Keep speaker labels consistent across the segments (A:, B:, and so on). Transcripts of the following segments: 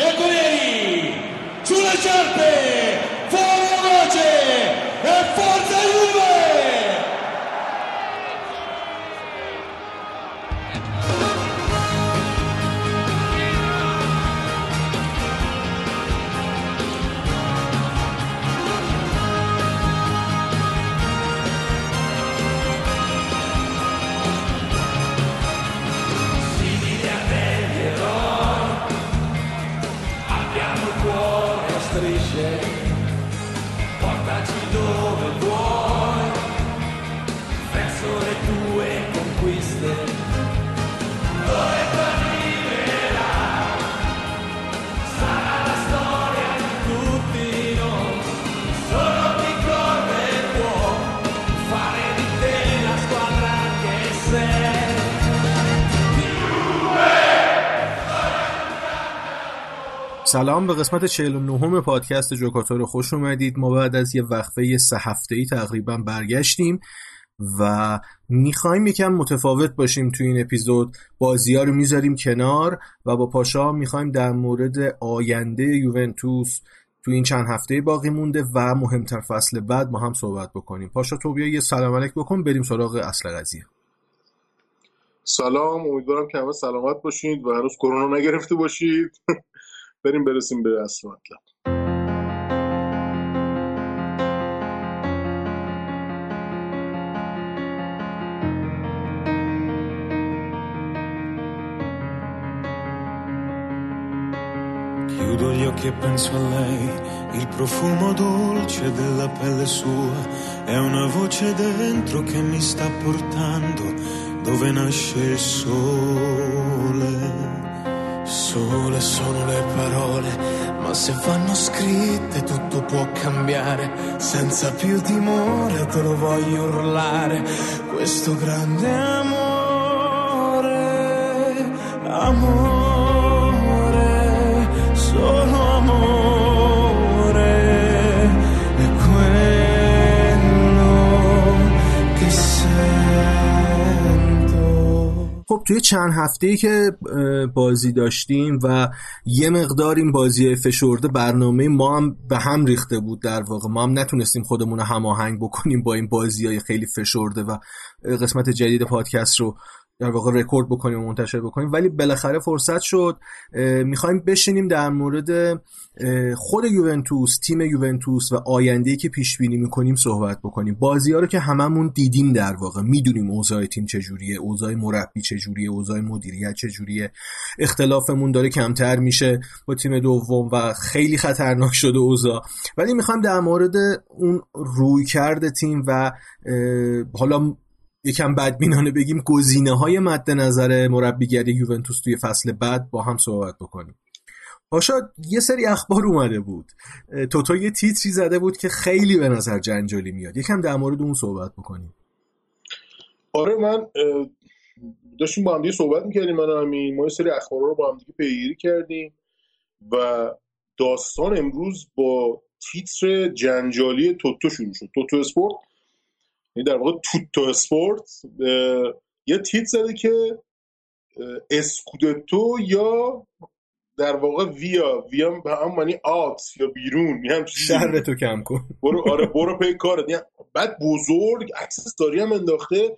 A: Becorieri sulle sciarpe
B: سلام به قسمت 49 پادکست جوکاتور خوش اومدید. ما بعد از یه وقفه سه هفته ای تقریبا برگشتیم و می‌خوایم یکم متفاوت باشیم توی این اپیزود. بازی ها رو می‌ذاریم کنار و با پاشا می‌خوایم در مورد آینده یوونتوس توی این چند هفته باقی مونده و مهمتر فصل بعد با هم صحبت بکنیم. پاشا تو بیا یه سلام علیک بکن بریم سراغ اصل قضیه.
C: سلام امیدوارم که همه سلامت باشید و هنوز کرونا نگرفته باشید. بریم برسیم به اصل مطلب
D: Chiudo gli occhi e penso a lei, il profumo dolce della pelle sua, è una voce dentro che mi sta portando dove nasce il sole. Sole sono le parole, ma se vanno scritte tutto può cambiare. Senza più timore te lo voglio urlare. Questo grande amore, amore,
B: توی چند هفته ای که بازی داشتیم و یه مقدار این بازی فشرده برنامه ما هم به هم ریخته بود در واقع. ما هم نتونستیم خودمون رو هماهنگ بکنیم با این بازی های خیلی فشرده و قسمت جدید پادکست رو در واقع رکورد بکنیم و منتشر بکنیم. ولی بالاخره فرصت شد. می‌خوایم بشینیم در مورد خود یوونتوس تیم یوونتوس و آینده که پیش بینی می‌کنیم صحبت بکنیم. بازی ها رو که هممون دیدیم در واقع. می‌دونیم اوضاع تیم چجوریه اوضاع مربی چجوریه اوضاع مدیریت چجوریه. اختلافمون داره کمتر میشه با تیم دوم و خیلی خطرناک شده اوضاع. ولی می‌خوایم در مورد اون روی کرده تیم و حالا یکم بدبینانه بگیم گزینه های مد نظر مربیگری یوونتوس توی فصل بعد با هم صحبت بکنیم. پاشا یه سری اخبار اومده بود. توتو یه تیتری زده بود که خیلی به نظر جنجالی میاد. یکم در مورد اون صحبت بکنیم.
C: آره من داشتیم با هم دیگه صحبت می‌کردیم من همین ما یه سری اخبار رو با هم دیگه پیگیری کردیم و داستان امروز با تیتر جنجالی توتو شروع شد. توتو اسپورت یعنی در واقع توتو اسپورت یه تیت زده که اسکودتو یا در واقع ویا ویا به هم معنی آت یا بیرون یه هم
B: شهر تو کم کن.
C: برو آره برو پی کارت. یعنی بعد بزرگ عکس داری هم انداخته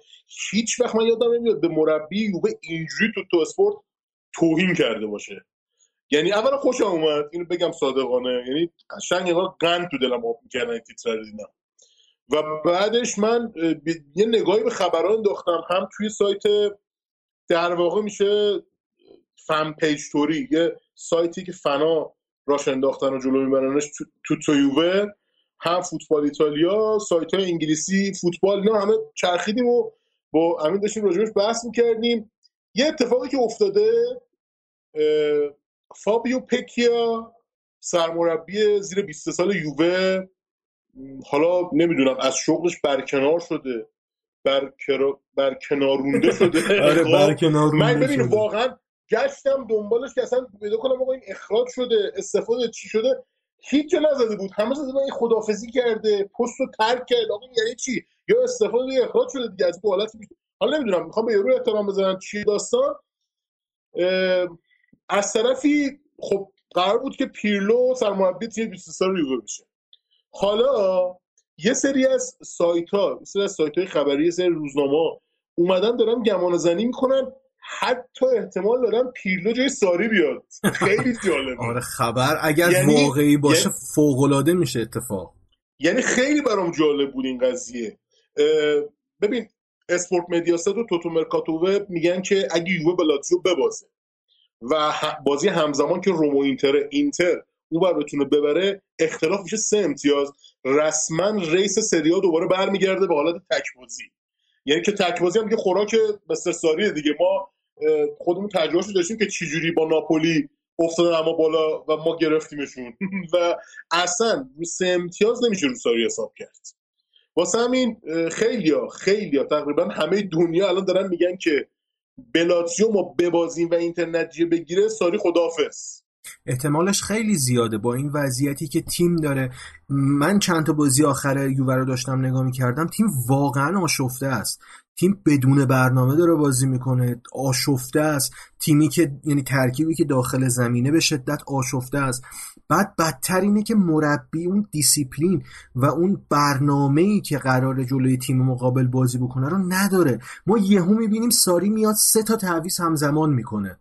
C: هیچ وقت من یادم نمیاد به مربی یووه اینجوری تو توتو اسپورت توهین کرده باشه. یعنی اولا خوشم اومد اینو بگم صادقانه یعنی قشنگ انگار قند تو دلم آب می‌کردن این تیتر رو دیدم. و بعدش من یه نگاهی به خبران انداختم. هم توی سایت در واقع میشه fan page توری یه سایتی که فنا راش انداختن و جلو میبرنش تو تویوه هم فوتبال ایتالیا سایت های انگلیسی فوتبال اینا همه چرخیدیم و با امین داشتیم راجبش بحث می‌کردیم. یه اتفاقی که افتاده فابیو پکیا سرمربی زیر 20 سال یووه حالا نمی‌دونم از شغلش برکنار شده برکنارونده بر شده.
B: آره برکنارونده
C: من ببین واقعا گشتم دنبالش که اصلا پیدا کنم آقا این اخراج شده استفاده چی شده؟ هیچ جا نزده بود. همه زده این خدافزی کرده پست رو ترک کرد. آقا یعنی چی؟ یا استفاده یا اخراج شده دیگه؟ از این حالت حالا نمی‌دونم می‌خوام به یارو احترام بزنن چی داستان؟ از طرفی خب قرار بود که پیرلو سرمربی تیم 23 سال یووه بشه. حالا یه سری از سایت ها یه سری از سایت های خبری یه سری روزنامه اومدن دارن گمان زنی می‌کنن. حتی احتمال دارن پیرلو جای ساری بیاد. خیلی جالبه.
B: آره خبر اگر
C: یعنی-
B: واقعی باشه
C: یعنی-
B: فوق میشه اتفاق.
C: یعنی خیلی برام جالب بود این قضیه. ببین اسپورت مدیاست و توتو مرکاتووه میگن که اگه یووه به لاتزیو ببازه. و بازی همزمان که رومو اینتر اینتر اون بر بتونه ببره اختلاف میشه سه امتیاز. رسما ریس سریا دوباره برمیگرده به حالت تک بازی یعنی که تک بازی هم که خوراک مستر ساریه دیگه. ما خودمون تجربهش رو داشتیم که چجوری با ناپولی افتادن اما بالا و ما گرفتیمشون. و اصلا رو سه امتیاز نمیشه رو ساری حساب کرد. واسه همین خیلی ها خیلی ها تقریبا همه دنیا الان دارن میگن که بلاتسیو ما ببازیم و اینتر نتیجه بگیره ساری خداحافظ.
B: احتمالش خیلی زیاده با این وضعیتی که تیم داره. من چند تا بازی آخر یووه رو داشتم نگاه می‌کردم تیم واقعا آشفته است. تیم بدون برنامه داره بازی می‌کنه آشفته است. تیمی که یعنی ترکیبی که داخل زمینه به شدت آشفته است. بعد بدتر اینه که مربی اون دیسیپلین و اون برنامه ای که قراره جلوی تیم مقابل بازی بکنه رو نداره. ما یهو می‌بینیم ساری میاد سه تا تعویض همزمان می‌کنه.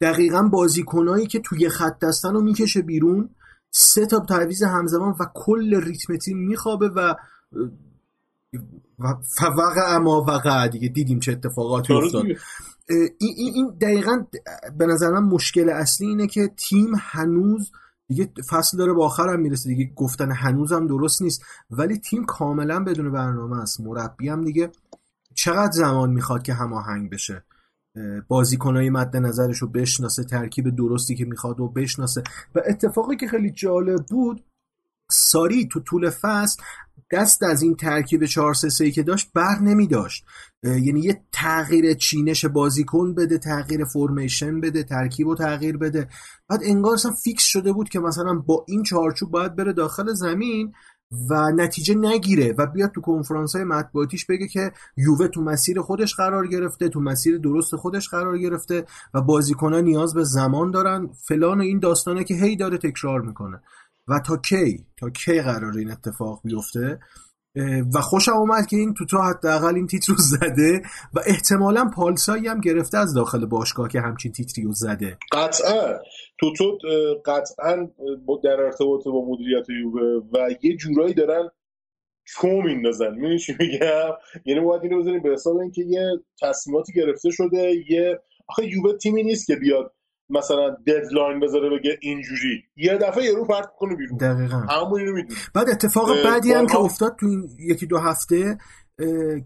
B: دقیقا بازیکنایی که توی خط دستن رو می‌کشه بیرون سه تا تعویض همزمان و کل ریتم تیم میخوابه و فوق اما وقع دیگه. دیدیم چه اتفاقاتی افتاد. این, این, این دقیقا به نظر من مشکل اصلی اینه که تیم هنوز دیگه فصل داره به آخر هم می‌رسه دیگه. گفتن هنوز هم درست نیست. ولی تیم کاملا بدون برنامه است. مربی هم دیگه چقدر زمان می‌خواد که هماهنگ بشه؟ بازیکنهای مد نظرش رو بشناسه ترکیب درستی که می‌خواد و بشناسه. و اتفاقی که خیلی جالب بود ساری تو طول فصل دست از این ترکیب 4 3 که داشت بر نمی داشت یعنی یه تغییر چینش بازیکن بده تغییر فرمیشن بده ترکیب و تغییر بده. بعد انگار اصلا فیکس شده بود که مثلا با این چارچوب باید بره داخل زمین. و نتیجه نگیره و بیاد تو کنفرانس های مطبوعاتیش بگه که یووه تو مسیر خودش قرار گرفته تو مسیر درست خودش قرار گرفته و بازیکنان نیاز به زمان دارن. فلان و این داستانه که هی داره تکرار می‌کنه. و تا کی؟ تا کی قرار این اتفاق بیفته؟ و خوشم اومد که این توتا حداقل این تیتر رو زده و احتمالا پالسایی هم گرفته از داخل باشگاه که همچین تیتری رو زده.
C: قطعا. توتو قطعا در ارتباط با مدیریت یووه و یه جورایی دارن چو میندازن. می‌دونی چی میگم؟ یعنی باید اینو بذاریم به حساب اینکه یه تصمیماتی گرفته شده یه آخه یووه تیمی نیست که بیاد مثلا ددلاین بذاره بگه اینجوری. یه دفعه یه رو پرت کنه بیرون.
B: دقیقا.
C: همون اینو می‌دونی
B: بعد اتفاق بعدی هم که افتاد تو این یکی دو هفته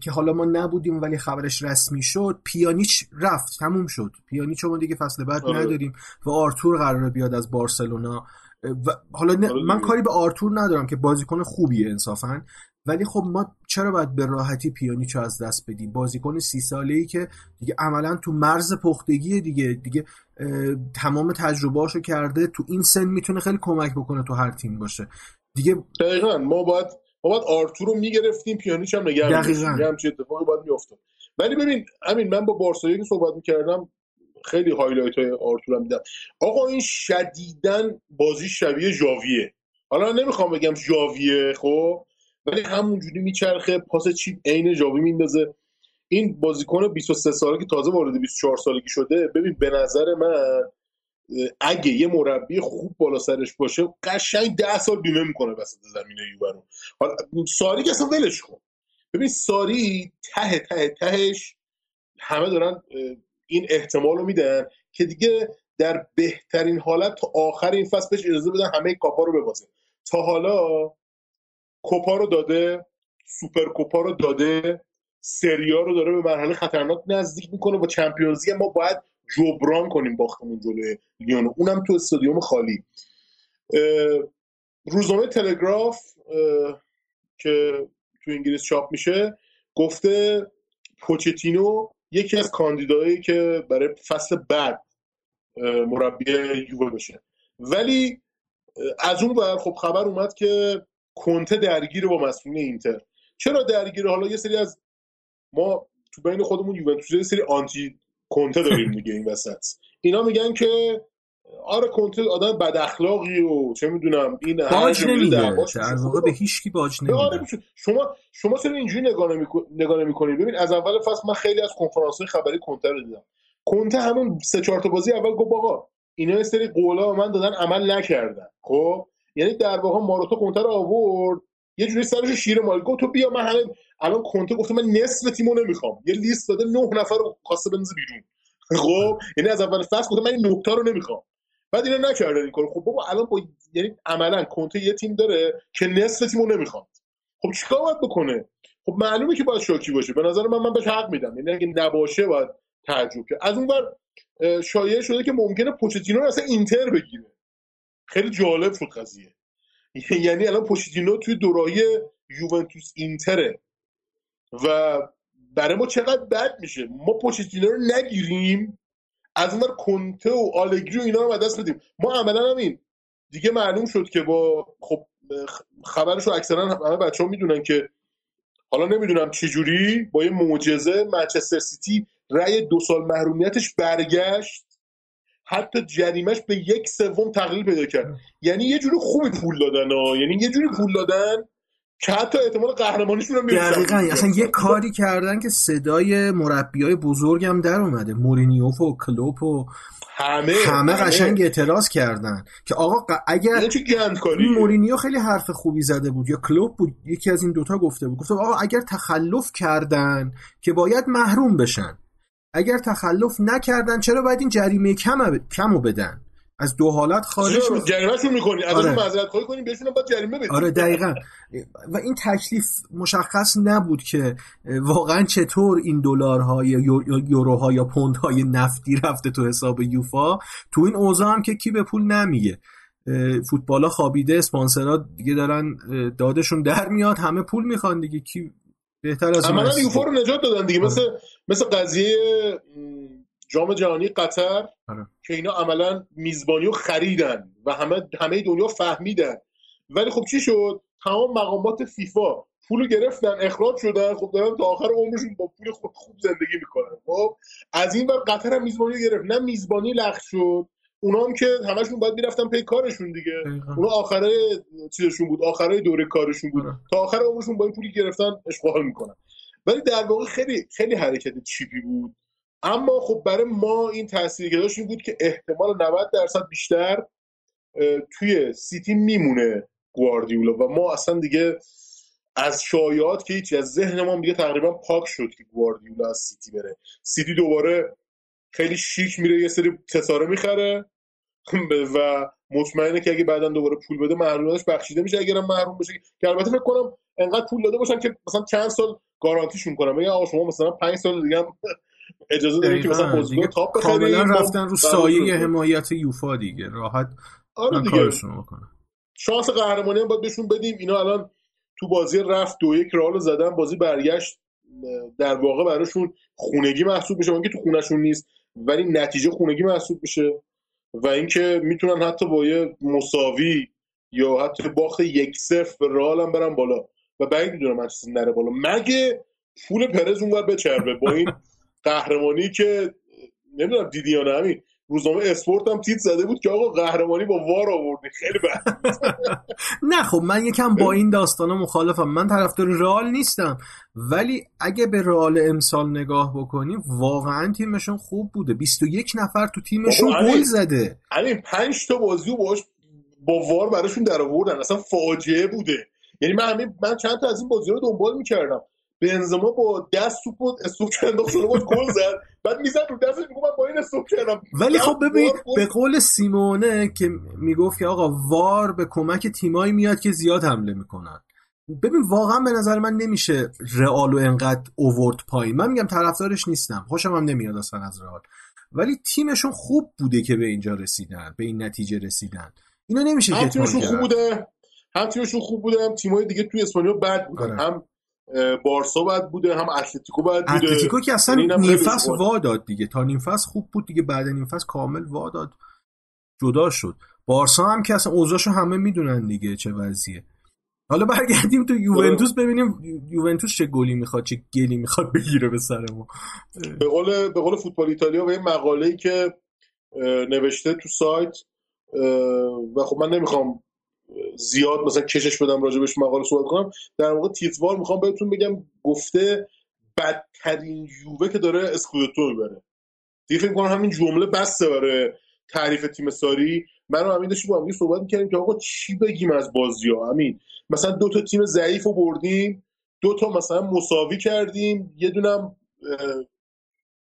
B: که حالا ما نبودیم ولی خبرش رسمی شد پیانیچ رفت تموم شد. پیانیچ ما دیگه فصل بعد
C: آره.
B: نداریم و آرتور قراره بیاد از بارسلونا. و حالا
C: آره
B: من کاری به آرتور ندارم که بازیکن خوبیه انصافا. ولی خب ما چرا باید به راحتی پیانیچو از دست بدیم؟ بازیکن سی ساله ای که دیگه عملا تو مرز پختگی دیگه دیگه تمام تجربهاشو کرده تو این سن می‌تونه خیلی کمک بکنه تو هر تیم باشه. دیگه
C: دقیقا ما باید ما باید آرتور رو می‌گرفتیم پیانیچ هم نگه
B: دقیقاً.
C: همچین اتفاقی باید میافتاد. ولی ببین همین من با بارسایی که صحبت می‌کردم خیلی highlight های آرتور هم دیدم. آقا این شدیدا بازی شبیه ژاویه. حالا نمی‌خوام بگم ژاویه خب؟ ولی همونجوری میچرخه پاس chip عین ژاوی میندازه. این بازیکن 23 ساله که تازه وارد 24 سالگی شده ببین به نظر من اگه یه مربی خوب بالا سرش باشه قشنگ ده سال بیمه می‌کنه وسط زمین یووه رو حالا ساری که اصلا ولش کن. ببین ساری ته ته تهش همه دارن این احتمال رو میدن که دیگه در بهترین حالت تا آخر این فصل بهش اجازه بدن همه کاپا رو ببازه. تا حالا کوپا رو داده سوپر کوپا رو داده سریا رو داره به مرحله خطرناک نزدیک می‌کنه. و چمپیونز ما باید جبران کنیم باختمون جلوی لیون. اونم تو استادیوم خالی. روزنامه تلگراف که تو انگلیس چاپ میشه گفته پوچتینو یکی از کاندیدایی که برای فصل بعد مربی یووه بشه. ولی از اون بر خب خبر اومد که کنته درگیر با مسئولین اینتر. چرا درگیر؟ حالا یه سری از ما تو بین خودمون یوونتوس یه سری آنتی کنته داریم دیگه این وسط. اینا میگن که آره کنته آدم بد اخلاقی و چه می‌دونم این
B: باج نمیده. در واقع به هیچ کی باج
C: آره
B: نمیده.
C: شما شما چرا اینجوری نگاه نگاه نمی‌کنید ببین از اول فصل من خیلی از کنفرانس خبری کنته رو دیدم. کنته همون سه چهار تا بازی اول گفت آقا اینا یه سری قولا به من دادن عمل نکردن. خب؟ یعنی در واقع ماروتو کنته رو آورد. یه جوری سرش شیر مال گفت تو بیا من همه الان کنته گفته من نصف تیمو نمی‌خوام. یه لیست داده نه نفر رو خواسته بنز بیرون. خب یعنی از اول فصل گفته من این تا رو نمی‌خوام. بعد اینا نکردن این کارو. خب بابا الان با یعنی عملا کنته یه تیم داره که نصف تیمو نمی‌خواد. خب چیکار باید بکنه؟ خب معلومه که باید شاکی باشه. به نظر من من بهش حق میدم. یعنی اگه نباشه باید تعجب کرد از اون ور شایعه شده که ممکنه پوچتینو اصلا اینتر بگیره. خیلی جالب شد قضیه. یعنی الان پوچتینو توی دوراهی یوونتوس اینتره. و برای ما چقدر بد میشه؟ ما پوچتینو رو نگیریم از اون کنته و آلگری و اینا رو دست بدیم. ما عملا همین دیگه معلوم شد که با خب خبرش رو اکثرا همه بچه ها می‌دونن که حالا نمی‌دونم چجوری با یه معجزه منچستر سیتی رأی دو سال محرومیتش برگشت. حتی جریمش به یک سوم تقلیل پیدا کرد. یعنی یه جوری خوبی پول دادن ها. یعنی یه جوری پول دادن که حتی احتمال قهرمانیشون رو
B: دقیقا. اصلا یه کاری کردن که صدای مربی های بزرگم در اومده. مورینیوف و کلوپ و
C: همه
B: همه قشنگ اعتراض کردن که آقا اگر مورینیو خیلی حرف خوبی زده بود یا کلوب بود یکی از این دوتا گفته بود. گفته آقا اگر تخلف کردن که باید محروم بشن. اگر تخلف نکردن چرا باید این جریمه کم کمو بدن؟ از دو حالت خارج
C: جریمهشون می‌کنی. از آره. معذرت خواهی کنیم بهشون باید جریمه بدیم
B: آره دقیقا. و این تکلیف مشخص نبود که واقعا چطور این دلارها یا یوروها یا پوندهای نفتی رفته تو حساب یوفا. تو این اوضاع هم که کی به پول نمیگه. فوتبالا خوابیده اسپانسرها دیگه دارن دادشون در میاد همه پول می‌خوان دیگه. کی بهتر از
C: عملا یوفا رو نجات دادن دیگه. مثل مثل قضیه جام جهانی قطر آره. که اینا عملا میزبانی رو خریدن و همه همه دنیا فهمیدن. ولی خب چی شد؟ تمام مقامات فیفا پول گرفتن اخراج شدن. خب دارن تا آخر عمرشون با پول خود خوب زندگی می‌کنن. خب از این بر قطر هم میزبانی گرفت. نه میزبانی لغو شد اونا هم که همشون باید می‌رفتن پی کارشون دیگه. اونا آخره چیزشون بود آخره دوره کارشون بود. آره. تا آخر عمرشون با این پولی گرفتن اشغال می‌کنن. ولی در واقع خیلی خیلی حرکت cheap ی بود. اما خب برای ما این تاثیری که داشت این بود که احتمال 90 درصد بیشتر توی سیتی میمونه گواردیولا و ما اصلا دیگه از شایعات که هیچی از ذهن ما دیگه تقریبا پاک شد که گواردیولا از سیتی بره. سیتی دوباره خیلی شیک میره یه سری ستاره می‌خره. و مطمئنه که اگه بعدا دوباره پول بده محرومیتش بخشیده میشه. اگرم محروم بشه که البته فکر کنم انقدر پول داده باشن که مثلا چند سال گارانتیشون کنم. بگن آقا شما مثلا 5 سال دیگه هم اجازه دارید که مثلا بازیکن تاپ
B: بخرید رفتن رو سایه حمایت یوفا دیگه. راحت
C: آره دیگه. شانس قهرمانی هم باید بهشون بدیم. اینا الان تو بازی رفت دو یک رئال زدن بازی برگشت. در واقع براشون خونگی محسوب میشه. که تو خونشون نیست ولی نتیجه خونگی محسوب میشه. و اینکه می‌تونن حتی با یه مساوی یا حتی باخت یک صفر به رئال هم برن بالا. و بعید می‌دونم منچستر نره بالا. مگه پول پرز اونور بچربه با این قهرمانی که نمی‌دونم دیدی یا نه همین روزنامه اسپورت هم تیت زده بود که آقا قهرمانی با وار آوردی. خیلی بد.
B: نه خب من یکم با این داستان مخالفم. من طرفدار رئال نیستم. ولی اگه به رئال امسال نگاه بکنیم واقعا تیمشون خوب بوده. 21 نفر تو تیمشون گل زده.
C: همین 5 تا بازی و باش با وار براشون در آوردن. اصلا فاجعه بوده. یعنی من همین من چند تا از این بازی رو دنبال می‌کردم. بنزما با دست توپ استوب انداخت شده بود گل زد. بعد می‌زد رو دستش میگم با این استوب کردم.
B: ولی خب ببین به قول سیمونه که می‌گفت که آقا وار به کمک تیمایی میاد که زیاد حمله می‌کنن. ببین واقعا به نظر من نمیشه رئال و انقدر اوورد پایین. من میگم طرفدارش نیستم. خوشم هم نمیاد اصلا از رئال. ولی تیمشون خوب بوده که به اینجا رسیدن به این نتیجه رسیدن. اینا نمیشه
C: که تیمشون خوب بوده هم تیمشون خوب بوده هم تیمای دیگه توی اسپانیا بد بودن. آره. هم بارسا بد بوده هم اتلتیکو بد بوده.
B: اتلتیکو که اصلا یعنی نیم فصل وا داد دیگه. تا نیم فصل خوب بود دیگه بعد نیم فصل کامل وا داد. جدا شد. بارسا هم که اصلا اوضاعشو همه می‌دونن دیگه چه وضعیه. حالا برگردیم تو یوونتوس ببینیم یوونتوس چه گلی می‌خواد چه گلی می‌خواد بگیره به سر ما.
C: به قول به قول فوتبال ایتالیا به مقاله ای که نوشته تو سایت و خب من نمی‌خوام زیاد مثلا کشش بدم راجبش مقاله صحبت کنم. در واقع تیتوار می‌خوام بهتون بگم گفته بدترین یووه که داره اسکودتو می‌بره. دیگه فکر کنم همین جمله بسته برای تعریف تیم ساری. من و داشتیم با هم صحبت می‌کردیم که آقا چی بگیم از بازی ها؟ همین مثلا دو تا تیم ضعیف رو بردیم دو تا مثلا مساوی کردیم یه دونم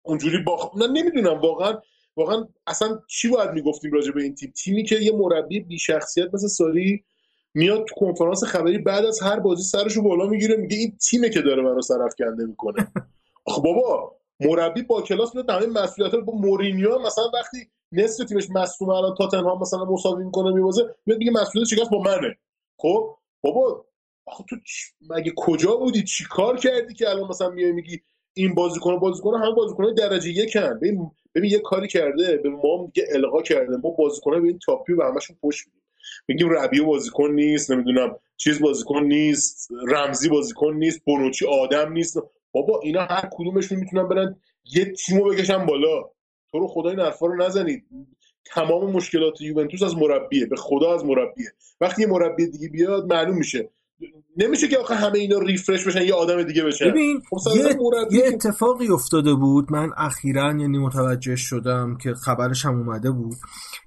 C: اونجوری باخت. من نمی‌دونم واقعا واقعا اصلا چی باید می‌گفتیم راجع به این تیم؟ تیمی که یه مربی بی شخصیت مثل ساری میاد تو کنفرانس خبری بعد از هر بازی سرشو بالا می‌گیره میگه این تیمه که داره منو کنده می‌کنه. آخه بابا مربی با کلاس میاد همه مسئولیت رو با مورینیو مثلا وقتی نصف تیمش مصدوم الان تاتنهام مثلا مساوی می‌کنه میوازه میاد میگه مسئولیت شکست با منه. خب؟ بابا آخه تو مگه کجا بودی؟ چی کار کردی که الان مثلا میای میگی این بازیکن بازیکن هم بازیکن درجه یکن ببین ببین یه کاری کرده به ما میگه القا کرده. ما بازیکن به این تاپی و همشون پشت میدیم. میگیم ربیو بازیکن نیست نمی‌دونم چیز بازیکن نیست رمزی بازیکن نیست بونوچی آدم نیست. بابا اینا هر کدومشون می‌تونن برن یه تیمو بکشن بالا. تو رو خدا این رو نزنید. تمام مشکلات یوونتوس از مربیه. به خدا از مربیه. وقتی یه مربی دیگه بیاد معلوم میشه. نمیشه که آخه همه اینا ریفرش بشن یه آدم دیگه بشن
B: ببین خب یه, یه اتفاقی افتاده بود. من اخیرا یعنی متوجه شدم که خبرش هم اومده بود.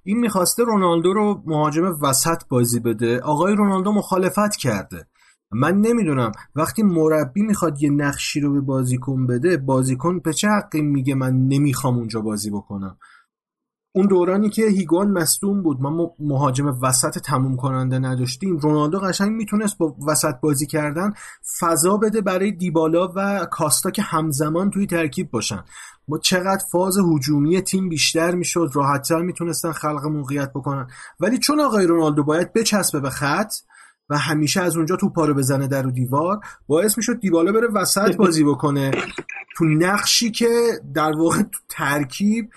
B: این می‌خواسته رونالدو رو مهاجم وسط بازی بده. آقای رونالدو مخالفت کرده. من نمی‌دونم. وقتی مربی می‌خواد یه نقشی رو به بازیکن بده بازیکن به چه حقی میگه من نمی‌خوام اونجا بازی بکنم؟ اون دورانی که هیگوان مصدوم بود ما مهاجم وسط تموم کننده نداشتیم. رونالدو قشنگ می‌تونست با وسط بازی کردن فضا بده برای دیبالا و کاستا که همزمان توی ترکیب باشن. ما چقدر فاز هجومی تیم بیشتر می‌شد راحتتر می‌تونستن خلق موقعیت بکنن. ولی چون آقای رونالدو باید بچسبه به خط و همیشه از اونجا تو پارو بزنه در و دیوار باعث می‌شد دیبالا بره وسط بازی بکنه. تو نقشی که در واقع تو ترکیب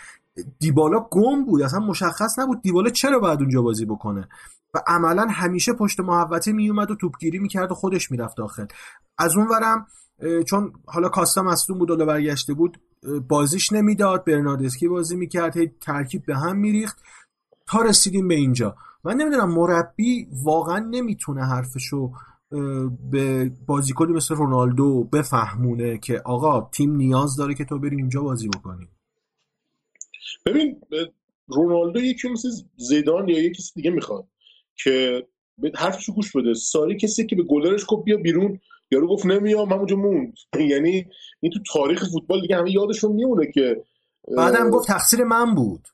B: دیبالا گم بود اصلا مشخص نبود دیبالا چرا باید اونجا بازی بکنه. و عملا همیشه پشت محوطه میومد و توپگیری می‌کرد و خودش می‌رفت داخل. از اون ورم چون حالا کاستا مصدوم بود و برگشته بود بازیش نمی‌داد. برناردسکی بازی می‌کرد هی ترکیب به هم میریخت. تا رسیدیم به اینجا. من نمی‌دونم مربی واقعا نمی‌تونه حرفشو به بازیکنی مثل رونالدو بفهمونه که آقا تیم نیاز داره که تو بری اونجا بازی بکنی.
C: ببین رونالدو یکی مثل زیدان یا یکی دیگه می‌خواد که حرفشو گوش بده. ساری کسی که به گلرش گفت بیا بیرون یارو گفت نمیام همونجا موند. یعنی این تو تاریخ فوتبال دیگه همه یادشون میمونه که
B: بعدم گفت تقصیر من بود.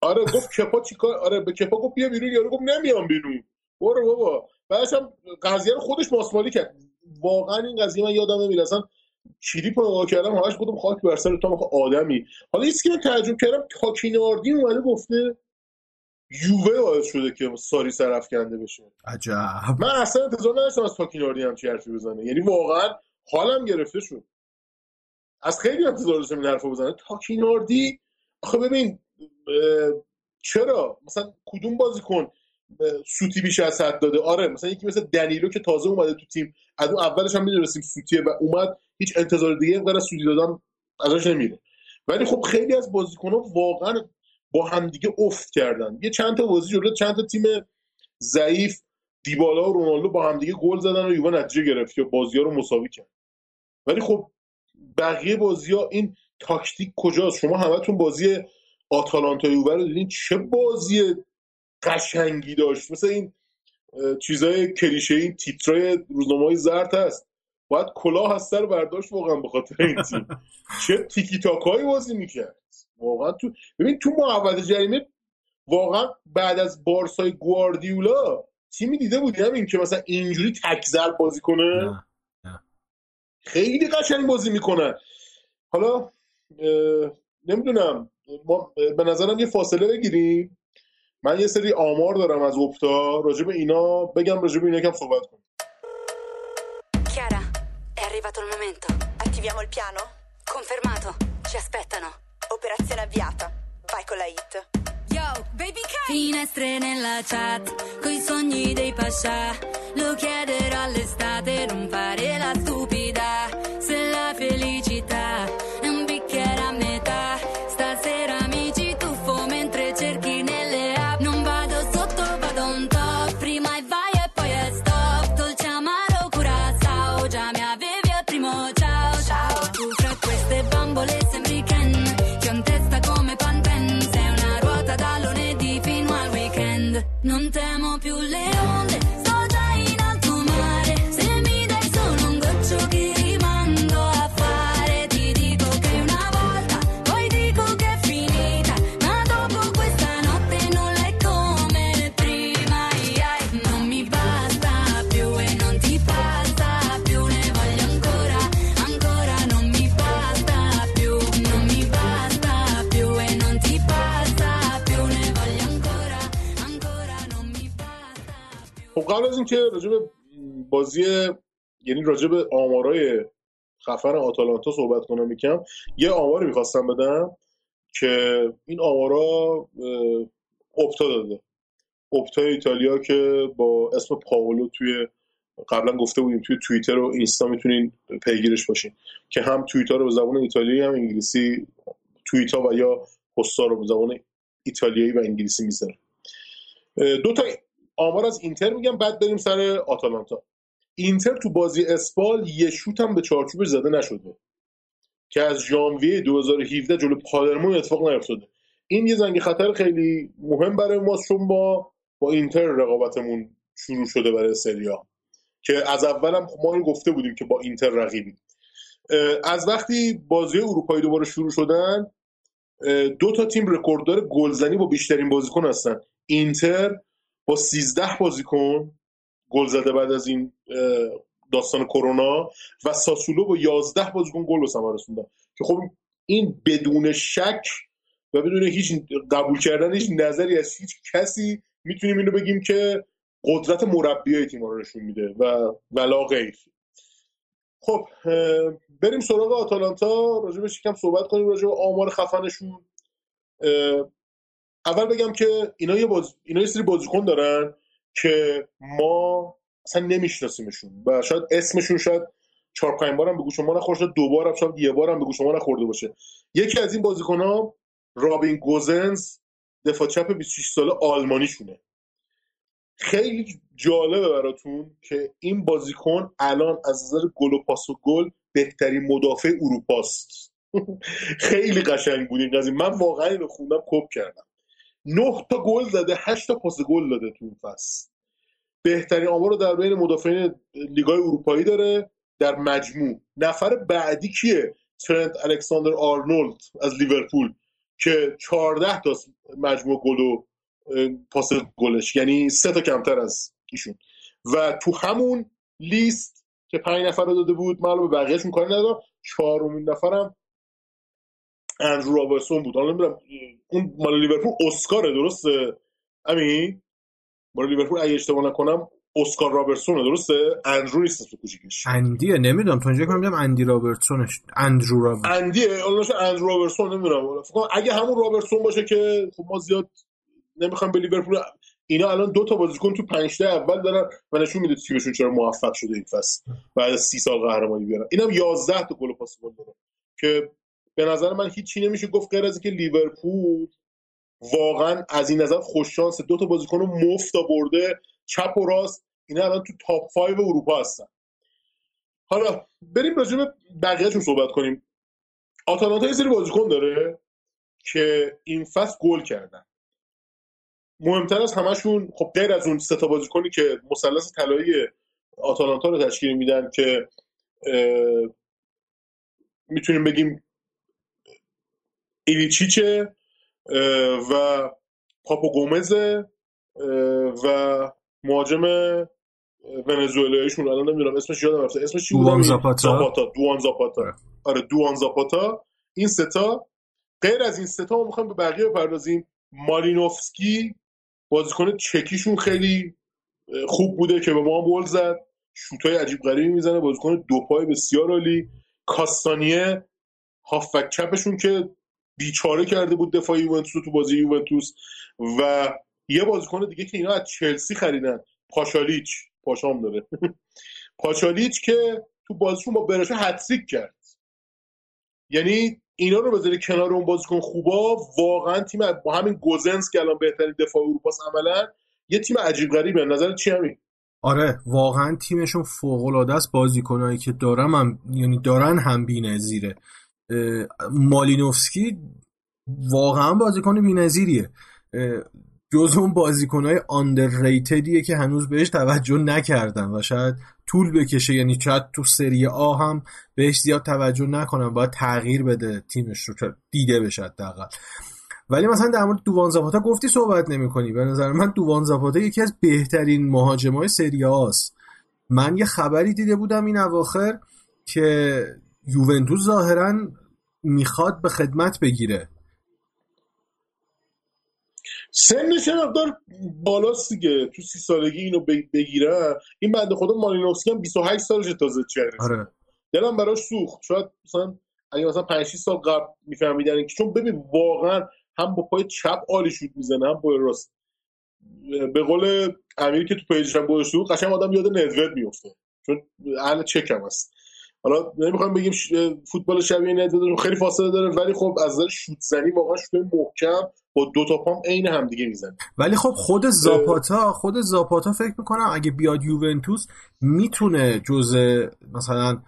C: آره گفت کپا چیکار آره به کپا گفت بیا بیرون یارو گفت نمیام بیرون. برو بابا. بعدش هم قضیه رو خودش ماسمالی کرد. واقعا این قضیه من یادم نمیاد اصلا چیری رو نگاه کردم همش بودم خاک بر سر تو آدمی. حالا یه که من ترجمه کردم تاکیناردی اومده گفته یووه باعث شده که ساری سر کنده بشه.
B: عجب.
C: من اصلا انتظار نداشتم از تاکیناردی هم چی حرفی بزنه. یعنی واقعا حالم گرفته شد از خیلی انتظار داشتم این حرفو بزنه. تاکیناردی آخه ببین چرا؟ مثلا کدوم بازیکن سوتی بیش از حد داده. آره مثلا یکی مثل دنیلو که تازه اومده تو تیم از اون اولش هم می‌دونستیم سوتیه و اومد هیچ انتظار دیگه غیر از سوتی دادن ازش نمیره. ولی خب خیلی از بازیکن‌ها واقعا با همدیگه افت کردن. یه چند تا بازی جلو چند تا تیم ضعیف دیبالا و رونالدو با همدیگه گل زدن و یووه نتیجه گرفت یا بازی ها رو مساوی کرد. ولی خب بقیه بازی ها این تاکتیک کجاست؟ شما همتون بازی آتالانتا یووه رو دیدین؟ چه بازی قشنگی داشت. مثل این چیزای کلیشه این تیترای روزنامه های زرد هست. باید کلاه از سر برداشت واقعا به خاطر این تیم. چه تیکی تاکایی بازی می‌کرد. واقعا تو ببین تو محوطه جریمه واقعا بعد از بارسای گواردیولا تیمی دیده بودی همین که مثلا اینجوری تک بازی کنه؟ خیلی قشنگ بازی می‌کنن حالا نمی‌دونم. ما به نظرم یه فاصله بگیریم. من یه سری آمار دارم از اپتا راجب اینا بگم راجب اینا کم صحبت کنم
E: Chiara, è arrivato il momento. Attiviamo il piano? Confermato. Ci aspettano. Operazione avviata. Vai con la hit. Yo, baby K! Finestre nella chat, coi sogni dei pascià. Lo chiederò all'estate, non fare la stupida.
C: قبل از اینکه راجع به بازی یعنی راجع به آمارای خفن آتالانتا صحبت کنم می‌کنم یه آماری می‌خواستم بدم که این آمارا اپتا داده. اپتا ایتالیا که با اسم پاولو توی قبلا گفته بودیم توی توییتر و اینستا می‌تونین پیگیرش باشین. که هم توییتر رو به زبان ایتالیایی هم انگلیسی توییتا و یا پستا رو به زبان ایتالیایی و انگلیسی می‌ذاره. دو تا آمار از اینتر میگم بعد بریم سر آتالانتا. اینتر تو بازی اسپال یه شوت هم به چارچوبش زده نشده. که از ژانویه 2017 جلو پالرمو اتفاق نیفتاده. این یه زنگ خطر خیلی مهم برای ماست چون با با اینتر رقابتمون شروع شده برای سریا که از اولم ما رو گفته بودیم که با اینتر رقیبیم. از وقتی بازی اروپایی دوباره شروع شدن دو تا تیم رکورددار گلزنی با بیشترین بازیکن هستن. اینتر با 13 بازیکن گل زده بعد از این داستان کرونا و ساسولو با 11 بازیکن گل به ثمر رسوندن. که خب این بدون شک و بدون هیچ قبول کردن هیچ نظری از هیچ کسی می‌تونیم اینو بگیم که قدرت مربیای تیم رو نشون میده و ولا غیر. خب بریم سراغ آتالانتا. راجبش یکم صحبت کنیم راجع به آمار خفنشون. اول بگم که اینا یه, باز... اینا یه سری بازیکن دارن که ما اصلا نمیشناسیمشون و شاید اسمشون شاید چهار پنج بارم به گوش ما نخورده دو بارم شاید یه بارم به گوش ما نخورده باشه. یکی از این بازیکن ها رابین گوزنز دفاع چپ 26 ساله آلمانی شونه خیلی جالبه براتون که این بازیکن الان از نظر گل و پاس و گل بهترین مدافع اروپاست. خیلی قشنگ بود این قضیه. من واقعا اینو خوندم کپ کردم. نه تا گل زده 8 تا پاس گل داده تو این فصل. بهترین آمار رو در بین مدافعین لیگای اروپایی داره در مجموع. نفر بعدی کیه؟ ترنت الکساندر آرنولد از لیورپول که 14 تا مجموع گل و پاس گلش. یعنی سه تا کمتر از ایشون. و تو همون لیست که پنج نفر رو داده بود معلومه بقیهشون کاری ندارم. چهارمین نفرم اندرو رابرسون بود. حالا نمی‌دونم اون مال لیورپول اسکاره درسته؟ امین؟ مال لیورپول اگه اشتباه نکنم اسکار رابرتسون درسته؟ اندرو نیست تو کوچیکش.
B: اندیه نمی‌دونم. تا که میگم اندی رابرتسونش اندرو رابرتسون.
C: اندیه اون اندرو رابرتسون نمی‌دونم. فکر اگه همون رابرتسون باشه که خب ما زیاد نمی‌خوام به لیورپول اینا الان دو تا بازیکن تو 5 تا اول دارن و نشون میده تیمشون چرا موفق شده این فصل. بعد از 30 سال قهرمانی بیارن. اینم 11 تا گل پاس گل داره که به نظر من هیچی نمیشه گفت غیر از اینکه لیورپول واقعا از این نظر خوش شانس دو تا بازیکن مفت برده چپ و راست اینا الان تو تاپ 5 اروپا هستن. حالا بریم راجع به بقیه‌شون صحبت کنیم. آتالانتا یه سری بازیکن داره که این فصل گل کردن. مهمتر از همشون خب غیر از اون سه تا بازیکنی که مثلث طلایی آتالانتا رو تشکیل میدن که می‌تونیم بگیم ایلیچیچه و پاپو گومز و مهاجم ونزوئلاییشون. الان نمی‌دونم اسمش یادم رفته. اسمش چی
B: دوان زاپاتا.
C: دوان زاپاتا. آره. آره دوان زاپاتا. این ستا غیر از این ستا ما می‌خوایم به بقیه بپردازیم. مالینوفسکی بازیکن چکیشون خیلی خوب بوده که به ما گل زد. شوتای عجیب غریبی می‌زنه. بازیکن دو پای بسیار عالی. کاستانیه هافک چپشون که بیچاره کرده بود دفاع یوونتوس تو بازی یوونتوس و یه بازیکن دیگه که اینا از چلسی خریدن. پاشالیچ. پاشام داره. پاشالیچ که تو بازیشون با برشه هتریک کرد. یعنی اینا رو بذاری کنار اون بازیکن خوبا واقعا تیم با همین گوزنس که الان بهترین دفاع اروپا عملا یه تیم عجیب غریبه. نظر چی همین
B: آره واقعا تیمشون فوق العاده است بازیکنایی که دارم هم یعنی دارن هم بی‌نظیره. مالینوفسکی واقعا بازیکن بی‌نظیریه. جز اون بازیکنهای آندرریتدیه که هنوز بهش توجه نکردن و شاید طول بکشه یعنی شاید تو سری آ هم بهش زیاد توجه نکنن باید تغییر بده تیمش رو دیده بشه حداقل. ولی مثلا در مورد دووان زاپاتا گفتی صحبت نمی‌کنی. به نظر من دووان زاپاتا یکی از بهترین مهاجمای سری آست من یه خبری دیده بودم این اواخر که یوونتوس ظاهرا می‌خواد به خدمت بگیره.
C: سنش مقدار بالاست دیگه. تو سی سالگی اینو بگیره. این بنده خدا مالینوفسکی هم 28 سالشه تازه چهره
B: آره.
C: دلم براش سوخت. شاید مثلا اگه مثلا 5 سال قبل میفهمیدن که چون ببین واقعا هم با پای چپ عالی شوت می‌زنه هم با راست. به قول امیر که تو پیجش هم گذاشته بود قشنگ آدم یاد ندوت میفته چون اهل چکم هست. حالا نمی‌خوام بگیم فوتبال شبیه ندوت خیلی فاصله داره ولی خب از نظر شوت زنی واقعا شوت محکم با دو تا پام عین همدیگه می‌زنه.
B: ولی خب خود زاپاتا خود زاپاتا فکر می‌کنم اگه بیاد یوونتوس می‌تونه جزء مثلا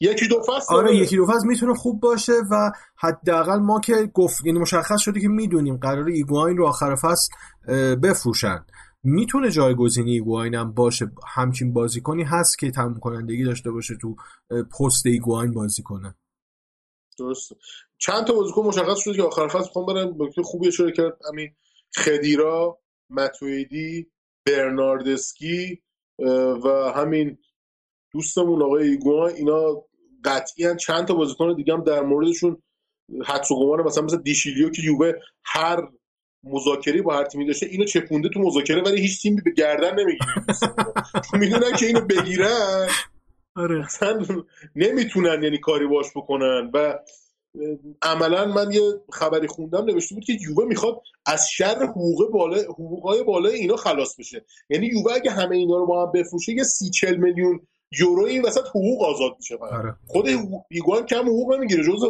C: یکی دو فصل
B: آره یکی دو فصل می‌تونه خوب باشه و حداقل ما که گفت یعنی مشخص شده که می‌دونیم قراره ایگواین رو آخر فصل بفروشن. می‌تونه جایگزینی ایگواین هم باشه. همچین بازیکنی هست که تموم کنندگی داشته باشه تو پست ایگواین بازی کنه.
C: درست چند تا بازیکن مشخص شده که آخر فصل می‌خوام برن. نکته خوبی اشاره کرد همین خدیرا متویدی برناردسکی و همین دوستمون آقای ایگوان اینا قطعی چند تا بازیکن دیگه هم در موردشون حدس و گمان مثلا مثل دیشیلیو که یووه هر مذاکره با هر تیمی داشته اینو چپونده تو مذاکره ولی هیچ تیمی به گردن نمی‌گیره. می‌دونن که اینو بگیرن.
B: آره.
C: مثلا نمی‌تونن یعنی کاری باش بکنن. و عملا من یه خبری خوندم نوشته بود که یووه می‌خواد از شر حقوق بالا حقوقای بالای اینا خلاص بشه. یعنی یووه اگه همه اینا رو با هم بفروشه یه سی چل میلیون یورو این وسط حقوق آزاد میشه آره. خود ایگوان کم حقوق نمی‌گیره. جز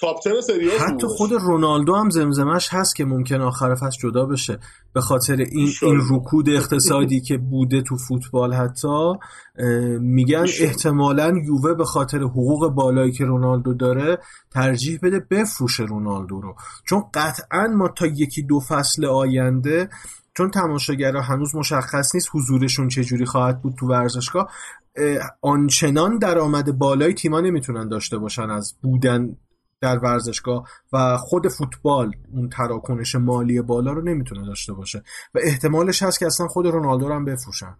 C: تاپ 10 سری
B: حتی خود رونالدو هم زمزمش هست که ممکن آخر فصل جدا بشه. به خاطر این این رکود اقتصادی که بوده تو فوتبال حتی میگن احتمالا یووه به خاطر حقوق بالایی که رونالدو داره ترجیح بده بفروشه رونالدو رو. چون قطعا ما تا یکی دو فصل آینده چون تماشاگرها هنوز مشخص نیست حضورشون چجوری خواهد بود تو ورزشگاه آنچنان درآمد بالای تیما نمی‌تونن داشته باشن از بودن در ورزشگاه و خود فوتبال اون تراکنش مالی بالا رو نمی‌تونه داشته باشه. و احتمالش هست که اصلا خود رونالدو رو هم بفروشن.